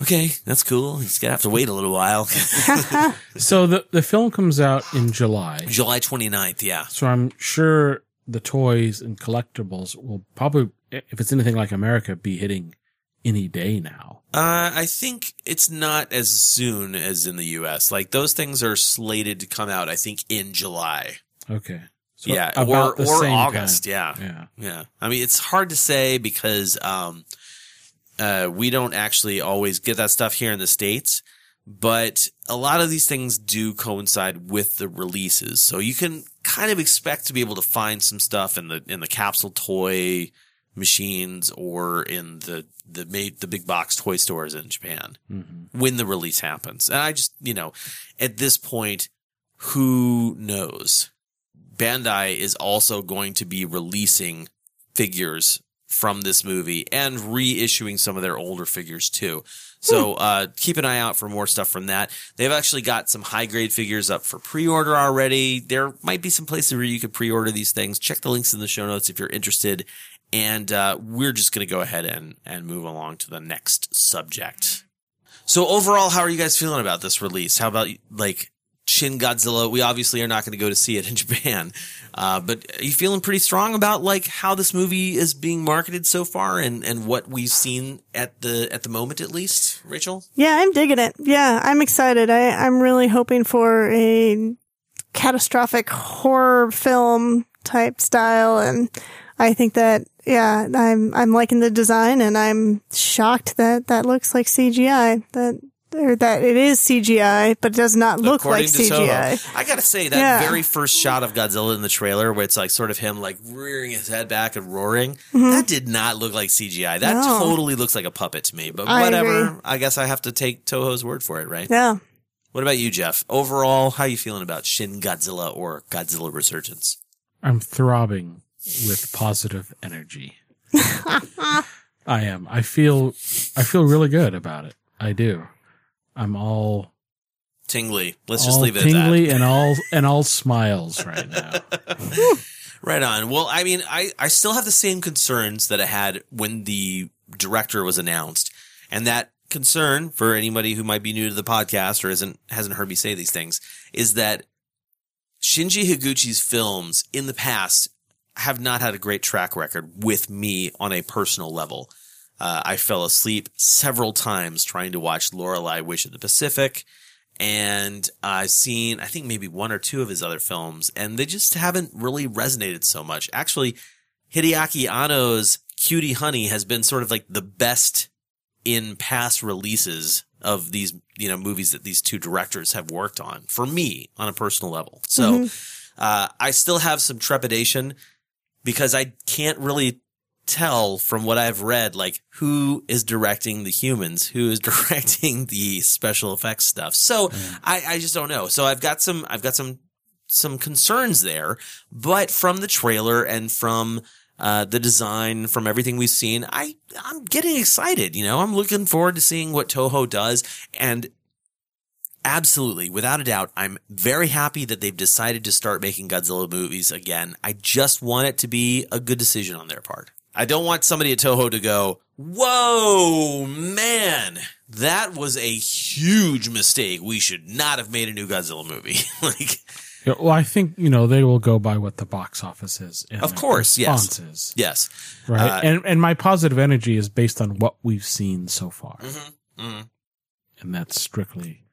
"Okay, that's cool. He's gonna have to wait a little while." So the the film comes out in July. July 29th, yeah. So I'm sure the toys and collectibles will probably, if it's anything like America, be hitting any day now. Uh, I think it's not as soon as in the US. Like those things are slated to come out, I think, in July. Okay. So yeah, about or the or same August. Yeah. Yeah. Yeah. I mean, it's hard to say because um, uh, we don't actually always get that stuff here in the States, but a lot of these things do coincide with the releases. So you can kind of expect to be able to find some stuff in the in the capsule toy machines or in the the made the big box toy stores in Japan when the release happens. And I just, you know, at this point, who knows? Bandai is also going to be releasing figures from this movie and reissuing some of their older figures too. So uh, keep an eye out for more stuff from that. They've actually got some high grade figures up for pre-order already. There might be some places where you could pre-order these things. Check the links in the show notes if you're interested. And uh, we're just going to go ahead and and move along to the next subject. So overall, how are you guys feeling about this release? How about like Shin Godzilla? We obviously are not going to go to see it in Japan, uh, but are you feeling pretty strong about like how this movie is being marketed so far and and what we've seen at the at the moment at least, Rachel? Yeah, I'm digging it. Yeah, I'm excited. I, I'm really hoping for a catastrophic horror film type style, and I think that yeah, I'm I'm liking the design, and I'm shocked that that looks like CGI. That or that it is CGI, but it does not look According like to Toho. CGI. I gotta say that Yeah. very first shot of Godzilla in the trailer, where it's like sort of him like rearing his head back and roaring, that did not look like CGI. That Mm-hmm. No. totally looks like a puppet to me. But whatever. agree. I guess I have to take Toho's word for it, right? Yeah. What about you, Jeff? Overall, how are you feeling about Shin Godzilla or Godzilla Resurgence? I'm throbbing with positive energy. I am. I feel I feel really good about it. I do. I'm all Tingly. Let's just leave it tingly at and all and all smiles right now. Right on. Well, I mean, I, I still have the same concerns that I had when the director was announced. And that concern for anybody who might be new to the podcast or isn't hasn't heard me say these things is that Shinji Higuchi's films in the past have not had a great track record with me on a personal level. Uh, I fell asleep several times trying to watch Lorelei Witch of the Pacific. And I've seen, I think maybe one or two of his other films, and they just haven't really resonated so much. Actually, Hideaki Anno's Cutie Honey has been sort of like the best in past releases of these, you know, movies that these two directors have worked on for me on a personal level. So, uh, I still have some trepidation because I can't really tell from what I've read, like who is directing the humans, who is directing the special effects stuff. So I, I just don't know. So I've got some, I've got some, some concerns there, but from the trailer and from, uh, the design from everything we've seen, I, I'm getting excited. You know, I'm looking forward to seeing what Toho does. And absolutely, without a doubt, I'm very happy that they've decided to start making Godzilla movies again. I just want it to be a good decision on their part. I don't want somebody at Toho to go, whoa, man, that was a huge mistake. We should not have made a new Godzilla movie. like, Yeah, well, I think you know they will go by what the box office is. Of course, yes. is, yes. right. Uh, and and my positive energy is based on what we've seen so far, mhm. and that's strictly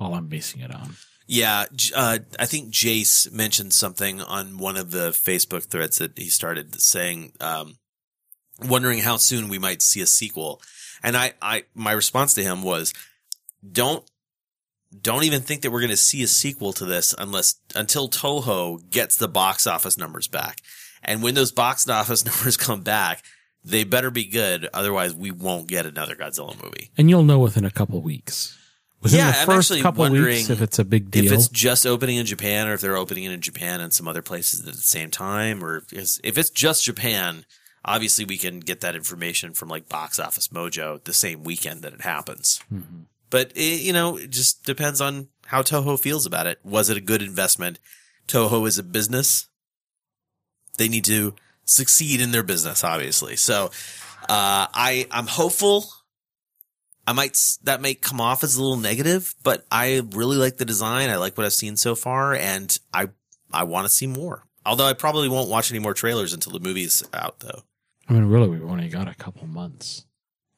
all I'm basing it on. Yeah, uh, I think Jace mentioned something on one of the Facebook threads that he started saying, um, wondering how soon we might see a sequel. And I, I, my response to him was, don't, don't even think that we're going to see a sequel to this unless, until Toho gets the box office numbers back. And when those box office numbers come back, they better be good. Otherwise we won't get another Godzilla movie. And you'll know within a couple weeks. Within Yeah, the I'm first actually couple wondering weeks, if it's a big deal. If it's just opening in Japan, or if they're opening it in Japan and some other places at the same time, or if if it's just Japan, obviously we can get that information from like Box Office Mojo the same weekend that it happens. Mm-hmm. But it, you know, it just depends on how Toho feels about it. Was it a good investment? Toho is a business. They need to succeed in their business, obviously. So, uh, I, I'm hopeful. I might, that may come off as a little negative, but I really like the design. I like what I've seen so far and I, I want to see more. Although I probably won't watch any more trailers until the movie's out though. I mean, really, we've only got a couple months.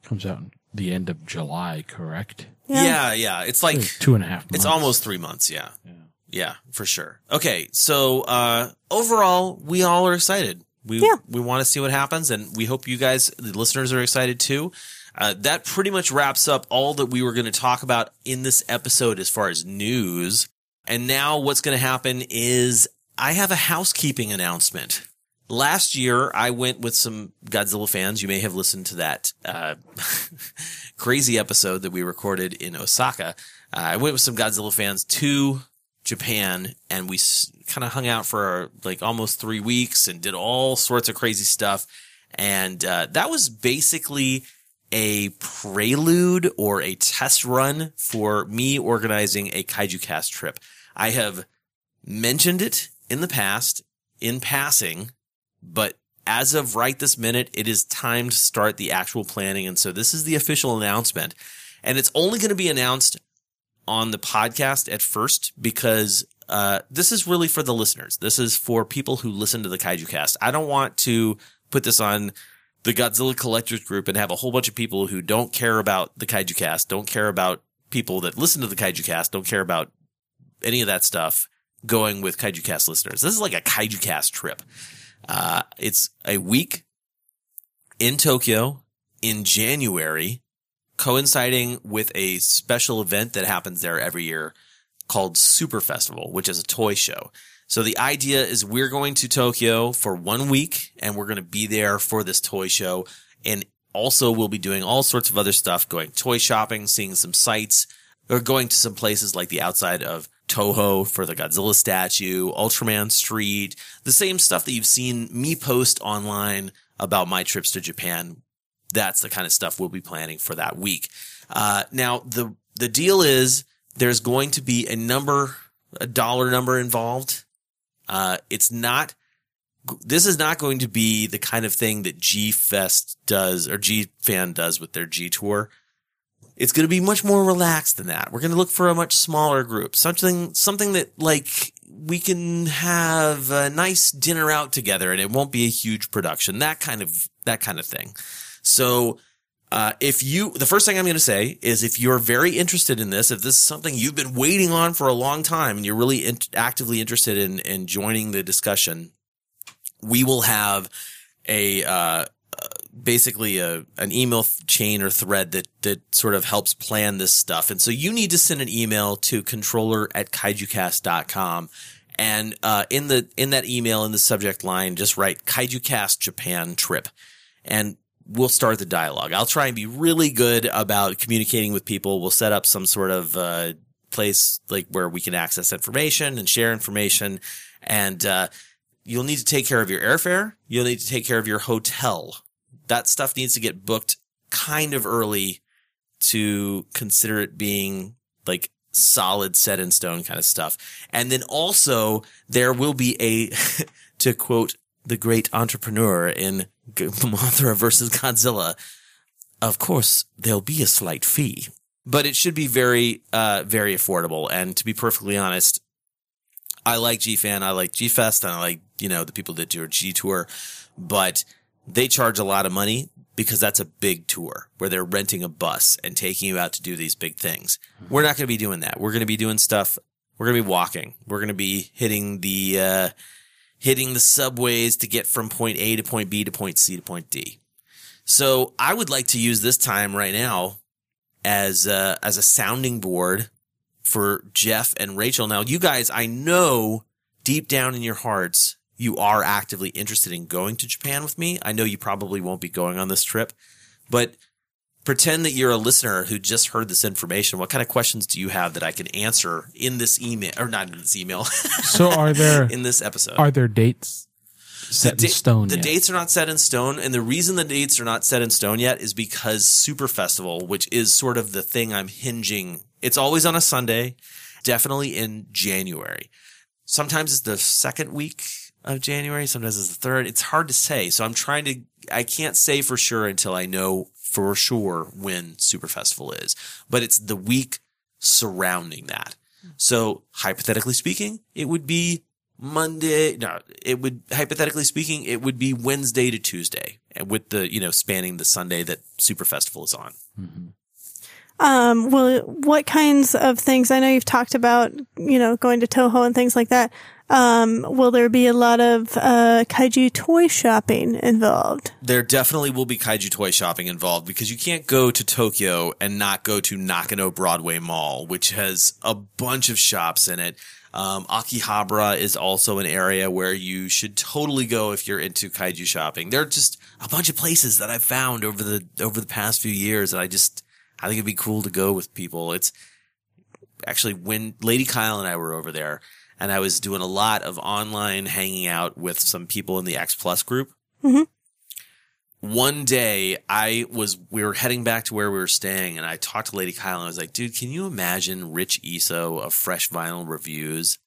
Comes out the end of July, correct? Yeah. Yeah. It's like, Two and a half months. it's almost three months. Yeah. Yeah. Yeah, for sure. Okay, so uh overall, we all are excited. We Yeah. we want to see what happens, and we hope you guys, the listeners, are excited too. Uh, that pretty much wraps up all that we were going to talk about in this episode as far as news. And now, what's going to happen is I have a housekeeping announcement. Last year, I went with some Godzilla fans. You may have listened to that uh, crazy episode that we recorded in Osaka. Uh, I went with some Godzilla fans to Japan and we s- kind of hung out for like almost three weeks and did all sorts of crazy stuff. And uh, that was basically a prelude or a test run for me organizing a Kaiju Cast trip. I have mentioned it in the past in passing, but as of right this minute, it is time to start the actual planning. And so this is the official announcement. And it's only going to be announced on the podcast at first because uh, this is really for the listeners. This is for people who listen to the Kaiju Cast. I don't want to put this on the Godzilla Collectors Group and have a whole bunch of people who don't care about the Kaiju Cast, don't care about people that listen to the Kaiju Cast, don't care about any of that stuff going with Kaiju Cast listeners. This is like a Kaiju Cast trip. Uh, it's a week in Tokyo in January coinciding with a special event that happens there every year called Super Festival, which is a toy show. So the idea is we're going to Tokyo for one week and we're going to be there for this toy show. And also we'll be doing all sorts of other stuff, going toy shopping, seeing some sights, or going to some places like the outside of Toho for the Godzilla statue, Ultraman Street, the same stuff that you've seen me post online about my trips to Japan. That's the kind of stuff we'll be planning for that week. Uh, now the, the deal is there's going to be a number, a dollar number involved. Uh, it's not, this is not going to be the kind of thing that G Fest does or G Fan does with their G Tour. It's going to be much more relaxed than that. We're going to look for a much smaller group, something, something that like we can have a nice dinner out together and it won't be a huge production. That kind of, that kind of thing. So, uh, if you, the first thing I'm going to say is if you're very interested in this, if this is something you've been waiting on for a long time and you're really in, actively interested in, in joining the discussion, we will have a, uh, basically a, an email chain or thread that, that sort of helps plan this stuff. And so you need to send an email to controller at kaijucast.com. And, uh, in the, in that email, in the subject line, just write KaijuCast Japan trip. And we'll start the dialogue. I'll try and be really good about communicating with people. We'll set up some sort of, uh, place like where we can access information and share information. And, uh, you'll need to take care of your airfare. You'll need to take care of your hotel. That stuff needs to get booked kind of early to consider it being like solid set in stone kind of stuff. And then also there will be a, to quote the great entrepreneur in Mothra versus Godzilla, of course there'll be a slight fee, but it should be very, uh, very affordable. And to be perfectly honest, I like GFan, I like GFest, and I like, you know, the people that do a G tour, but they charge a lot of money because that's a big tour where they're renting a bus and taking you out to do these big things. We're not going to be doing that. We're going to be doing stuff. We're going to be walking. We're going to be hitting the, uh, hitting the subways to get from point A to point B to point C to point D. So I would like to use this time right now as a, as a sounding board for Jeff and Rachel. Now, you guys, I know deep down in your hearts, you are actively interested in going to Japan with me. I know you probably won't be going on this trip, but pretend that you're a listener who just heard this information. What kind of questions do you have that I can answer in this email or not in this email? So are there in this episode? are there dates set the in stone? The yet? dates are not set in stone, and the reason the dates are not set in stone yet is because Super Festival, which is sort of the thing I'm hinging. It's always on a Sunday, definitely in January. Sometimes it's the second week of January, sometimes it's the third. It's hard to say, so I'm trying to. I can't say for sure until I know for sure when Super Festival is, but it's the week surrounding that. So hypothetically speaking, it would be Monday. No, it would hypothetically speaking, it would be Wednesday to Tuesday, and with the you know spanning the Sunday that Super Festival is on. Um, well, what kinds of things? I know you've talked about, you know, going to Toho and things like that. Um, will there be a lot of uh, kaiju toy shopping involved? There definitely will be kaiju toy shopping involved because you can't go to Tokyo and not go to Nakano Broadway Mall, which has a bunch of shops in it. Um, Akihabara is also an area where you should totally go if you're into kaiju shopping. There are just a bunch of places that I've found over the over the past few years that I just I think it'd be cool to go with people. It's actually when Lady Kyle and I were over there and I was doing a lot of online hanging out with some people in the X Plus group. Mhm. One day I was, we were heading back to where we were staying and I talked to Lady Kyle and I was like, dude, can you imagine Rich Iso of Fresh Vinyl Reviews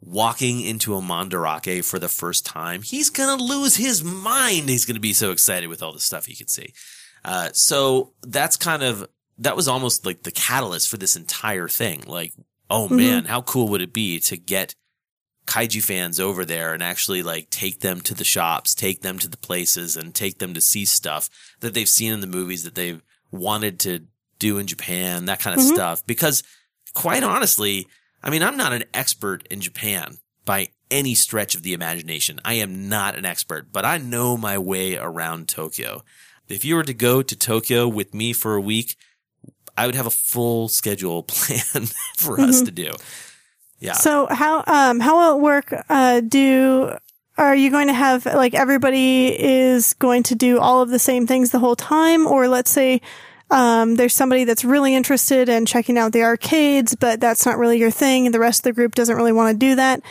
walking into a Mandarake for the first time? He's going to lose his mind. He's going to be so excited with all the stuff he can see. Uh, so that's kind of, that was almost like the catalyst for this entire thing. Like, oh mm-hmm. man, how cool would it be to get kaiju fans over there and actually like take them to the shops, take them to the places and take them to see stuff that they've seen in the movies that they've wanted to do in Japan, that kind of mm-hmm. stuff. Because quite honestly, I mean, I'm not an expert in Japan by any stretch of the imagination. I am not an expert, but I know my way around Tokyo. If you were to go to Tokyo with me for a week, I would have a full schedule plan for us to do. Yeah. So how um how will it work? Uh, do are you going to have like everybody is going to do all of the same things the whole time, or let's say um, there's somebody that's really interested in checking out the arcades, but that's not really your thing, and the rest of the group doesn't really want to do that.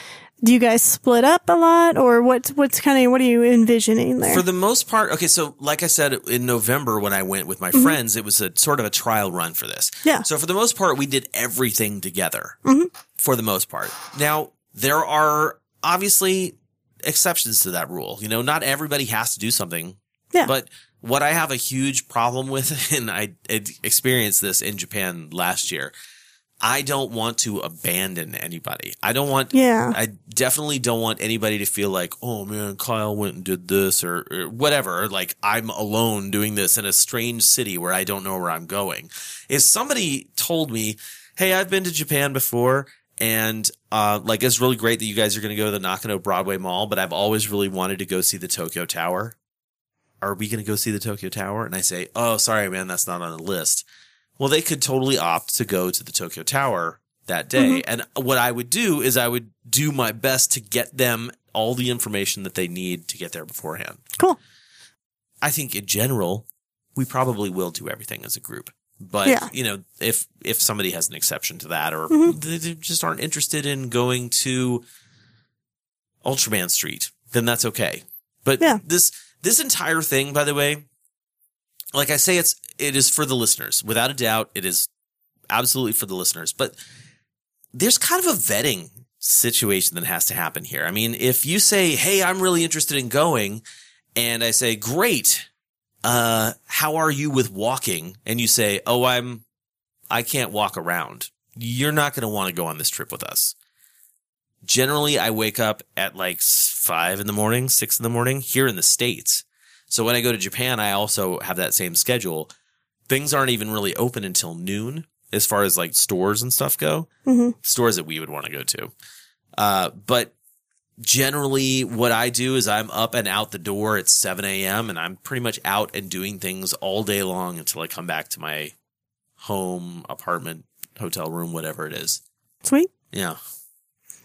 Do you guys split up a lot, or what's what's kind of what are you envisioning there? For the most part, okay. So, like I said in November when I went with my friends, it was a sort of a trial run for this. Yeah. So for the most part, we did everything together. Mhm. For the most part. Now there are obviously exceptions to that rule. You know, not everybody has to do something. Yeah. But what I have a huge problem with, and I, I experienced this in Japan last year. I don't want to abandon anybody. I don't want, Yeah. I definitely don't want anybody to feel like, oh man, Kyle went and did this or, or whatever. Or like I'm alone doing this in a strange city where I don't know where I'm going. If somebody told me, Hey, I've been to Japan before and, uh, like it's really great that you guys are going to go to the Nakano Broadway Mall, but I've always really wanted to go see the Tokyo Tower. Are we going to go see the Tokyo Tower? And I say, Oh, sorry, man, that's not on the list. Well, they could totally opt to go to the Tokyo Tower that day. And what I would do is I would do my best to get them all the information that they need to get there beforehand. Cool. I think in general, we probably will do everything as a group. But Yeah. you know, if if somebody has an exception to that, or Mhm. they, they just aren't interested in going to Ultraman Street, then that's okay. But Yeah. this this entire thing, by the way, like I say, it's it is for the listeners, without a doubt. It is absolutely for the listeners. But there's kind of a vetting situation that has to happen here. I mean, if you say, "Hey, I'm really interested in going," and I say, "Great, uh, how are you with walking?" and you say, "Oh, I'm, I can't walk around," you're not going to want to go on this trip with us. Generally, I wake up at like five in the morning, six in the morning here in the States. So when I go to Japan, I also have that same schedule. Things aren't even really open until noon as far as like stores and stuff go. Mhm. Stores that we would want to go to. Uh, but generally what I do is I'm up and out the door at 7 a.m. and I'm pretty much out and doing things all day long until I come back to my home, apartment, hotel room, whatever it is. Sweet. Yeah.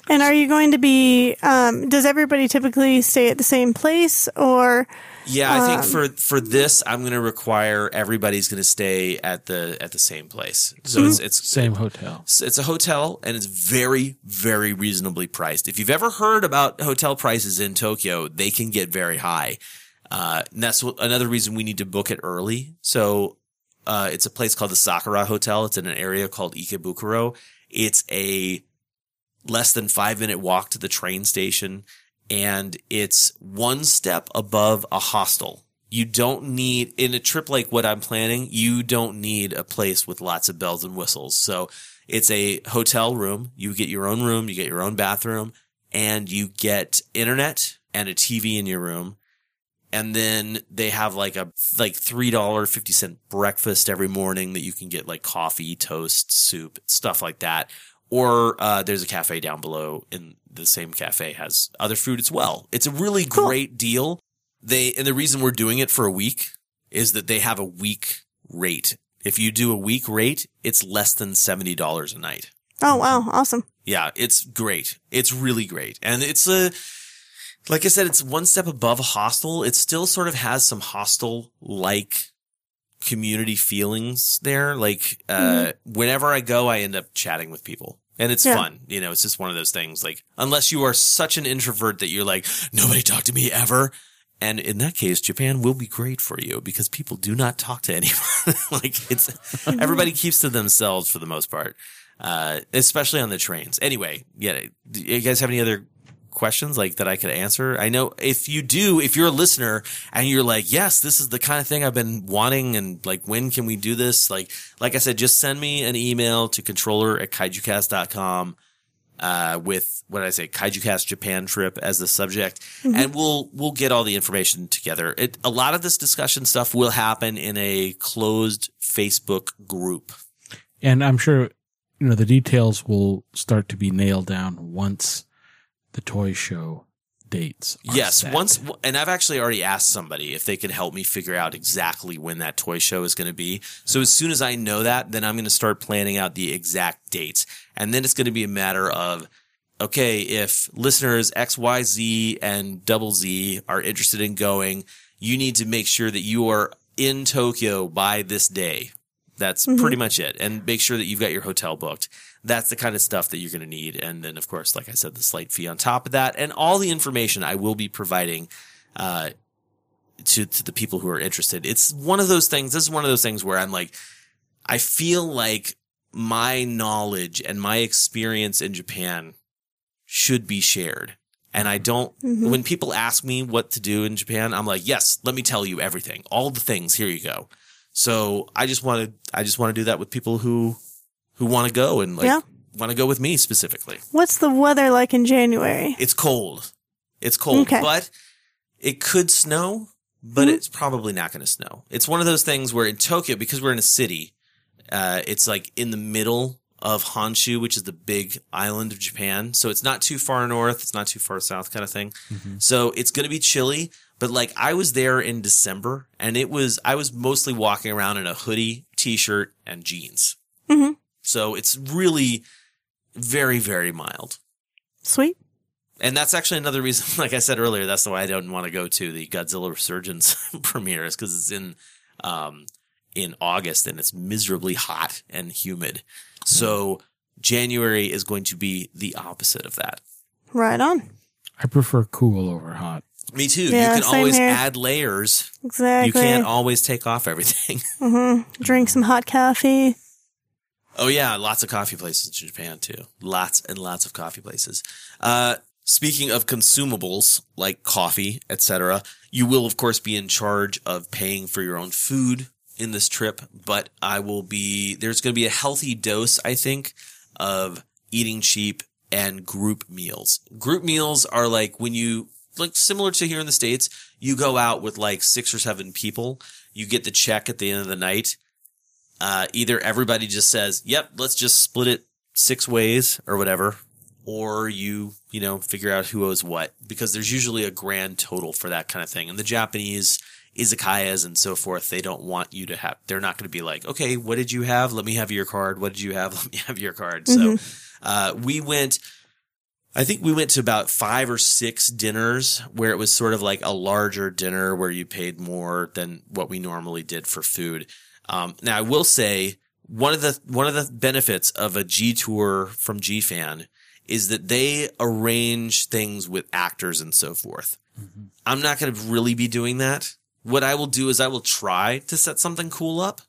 And are you going to be? Um, does everybody typically stay at the same place, or Yeah, I think Um, for for this, I'm going to require everybody's going to stay at the at the same place. So Mm-hmm. it's it's Same hotel. it's it's a hotel and it's very very reasonably priced. If you've ever heard about hotel prices in Tokyo, they can get very high. Uh, and that's what, another reason we need to book it early. So uh, it's a place called the Sakura Hotel. It's in an area called Ikebukuro. It's a less than five minute walk to the train station and it's one step above a hostel. You don't need, in a trip like what I'm planning, you don't need a place with lots of bells and whistles. So it's a hotel room. You get your own room, you get your own bathroom, and you get internet and a TV in your room. And then they have like a like three dollar fifty cent breakfast every morning that you can get like coffee, toast, soup, stuff like that. Or uh, there's a cafe down below, and the same cafe has other food as well. It's a really great deal. They and the reason we're doing it for a week is that they have a week rate. If you do a week rate, it's less than seventy dollars a night. oh wow, awesome. Yeah, it's great. It's really great. And it's a, like I said, it's one step above a hostel. It still sort of has some hostel like community feelings there. Like, uh, whenever I go, I end up chatting with people. And it's Yeah. fun. You know, it's just one of those things. Like, unless you are such an introvert that you're like, nobody talk to me ever. And in that case, Japan will be great for you because people do not talk to anyone. like it's, everybody keeps to themselves for the most part. Uh, especially on the trains. Anyway, yeah. Do you guys have any other questions like that I could answer? I know if you do, if you're a listener and you're like, yes, this is the kind of thing I've been wanting and like, when can we do this? Like, like I said, just send me an email to controller at kaijucast.com uh, with what did I say, KaijuCast Japan trip as the subject, and we'll we'll get all the information together. It, a lot of this discussion stuff will happen in a closed Facebook group. And I'm sure, you know, the details will start to be nailed down once the toy show dates. Yes, set. once, and I've actually already asked somebody if they could help me figure out exactly when that toy show is going to be. So as soon as I know that, then I'm going to start planning out the exact dates. And then it's going to be a matter of, okay, if listeners X, Y, Z and double Z are interested in going, you need to make sure that you are in Tokyo by this day. That's pretty much it. And make sure that you've got your hotel booked. That's the kind of stuff that you're going to need. And then, of course, like I said, the slight fee on top of that and all the information I will be providing, uh, to, to the people who are interested. It's one of those things. This is one of those things where I'm like, I feel like my knowledge and my experience in Japan should be shared. And I don't, when people ask me what to do in Japan, I'm like, yes, let me tell you everything, all the things. Here you go. So I just want to, I just want to do that with people who, who want to go and like Yeah. want to go with me specifically. What's the weather like in January? It's cold. It's cold, Okay. but it could snow, but it's probably not going to snow. It's one of those things where in Tokyo, because we're in a city, uh, it's like in the middle of Honshu, which is the big island of Japan. So it's not too far north. It's not too far south kind of thing. So it's going to be chilly, but like I was there in December and it was, I was mostly walking around in a hoodie, t-shirt and jeans. Mhm. So it's really very, very mild. Sweet. And that's actually another reason, like I said earlier, that's why I don't want to go to the Godzilla Resurgence premiere is because it's in, um, in August and it's miserably hot and humid. So January is going to be the opposite of that. Right on. I prefer cool over hot. Me too. Yeah, you can always here. add layers. Exactly. You can't always take off everything. mm-hmm. Drink some hot coffee. Oh yeah, lots of coffee places in Japan too. Lots and lots of coffee places. Uh, speaking of consumables like coffee, etc., you will of course be in charge of paying for your own food in this trip, but I will be, there's going to be a healthy dose, I think, of eating cheap and group meals. Group meals are like when you, like similar to here in the States, you go out with like six or seven people, you get the check at the end of the night, uh, either everybody just says, "Yep, let's just split it six ways" or whatever, or you you know figure out who owes what because there's usually a grand total for that kind of thing. And the Japanese izakayas and so forth, they don't want you to have. They're not going to be like, "Okay, what did you have? Let me have your card. What did you have? Let me have your card." So uh, we went. I think we went to about five or six dinners where it was sort of like a larger dinner where you paid more than what we normally did for food. Um, now I will say one of the one of the benefits of a G tour from G Fan is that they arrange things with actors and so forth. I'm not going to really be doing that. What I will do is I will try to set something cool up,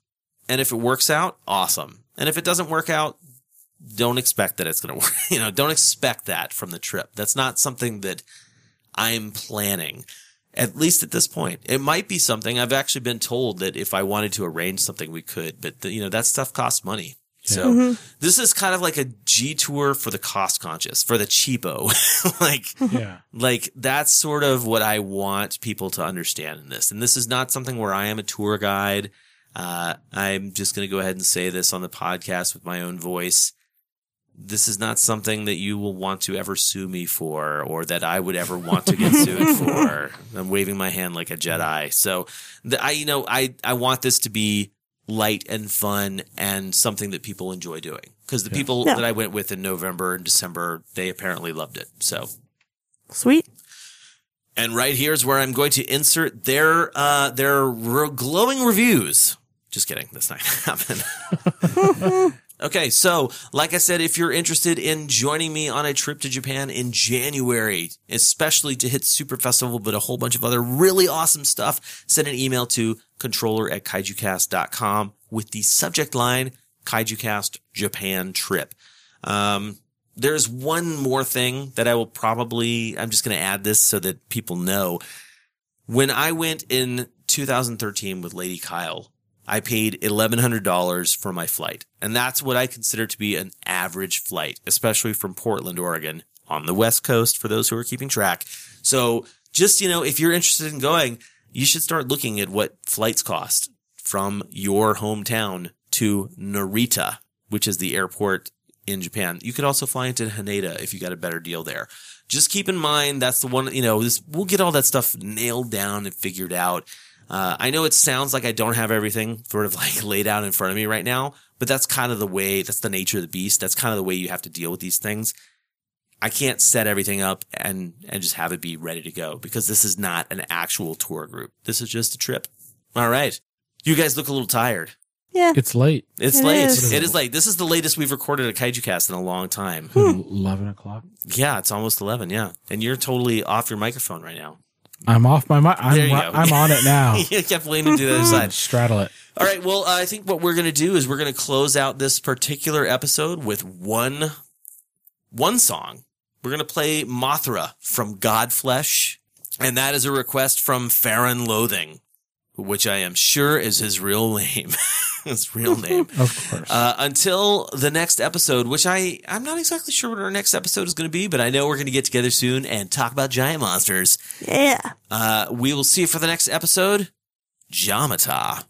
and if it works out, awesome. And if it doesn't work out, don't expect that it's going to work. You know, don't expect that from the trip. That's not something that I'm planning. At least at this point, it might be something I've actually been told that if I wanted to arrange something, we could, but the, you know, that stuff costs money. So this is kind of like a G tour for the cost conscious, for the cheapo. like, Yeah. like that's sort of what I want people to understand in this. And this is not something where I am a tour guide. Uh, I'm just going to go ahead and say this on the podcast with my own voice. This is not something that you will want to ever sue me for or that I would ever want to get sued for. I'm waving my hand like a Jedi. So the, I, you know, I, I want this to be light and fun and something that people enjoy doing. Cause the people Yeah. that I went with in November and December, they apparently loved it. So Sweet. and right here is where I'm going to insert their uh, their re- glowing reviews. Just kidding. That's not going to happen. okay, so like I said, if you're interested in joining me on a trip to Japan in January, especially to hit Super Festival, but a whole bunch of other really awesome stuff, send an email to controller at kaijucast.com with the subject line KaijuCast Japan Trip. Um, there's one more thing that I will probably, I'm just going to add this so that people know. When I went in 2013 with Lady Kyle, I paid $1,100 for my flight. And that's what I consider to be an average flight, especially from Portland, Oregon on the West Coast for those who are keeping track. So just, you know, if you're interested in going, you should start looking at what flights cost from your hometown to Narita, which is the airport in Japan. You could also fly into Haneda if you got a better deal there. Just keep in mind that's the one, you know, this, we'll get all that stuff nailed down and figured out. Uh, I know it sounds like I don't have everything sort of like laid out in front of me right now, but that's kind of the way, that's the nature of the beast. That's kind of the way you have to deal with these things. I can't set everything up and, and just have it be ready to go because this is not an actual tour group. This is just a trip. All right. You guys look a little tired. Yeah. It's late. It's It late. is. It is late. This is the latest we've recorded a Kaiju Cast in a long time. Eleven o'clock. Yeah, it's almost 11. Yeah. And you're totally off your microphone right now. I'm off my. There I'm, you ri- go. I'm on it now. you kept leaning to the other side. Straddle it. All right. Well, uh, I think what we're going to do is we're going to close out this particular episode with one, one song. We're going to play Mothra from Godflesh. And that is a request from Farron Loathing, which I am sure is his real name. his real name. Of course. Uh, until the next episode, which I, I'm not exactly sure what our next episode is going to be, but I know we're going to get together soon and talk about giant monsters. Yeah. Uh, we will see you for the next episode. Jamata.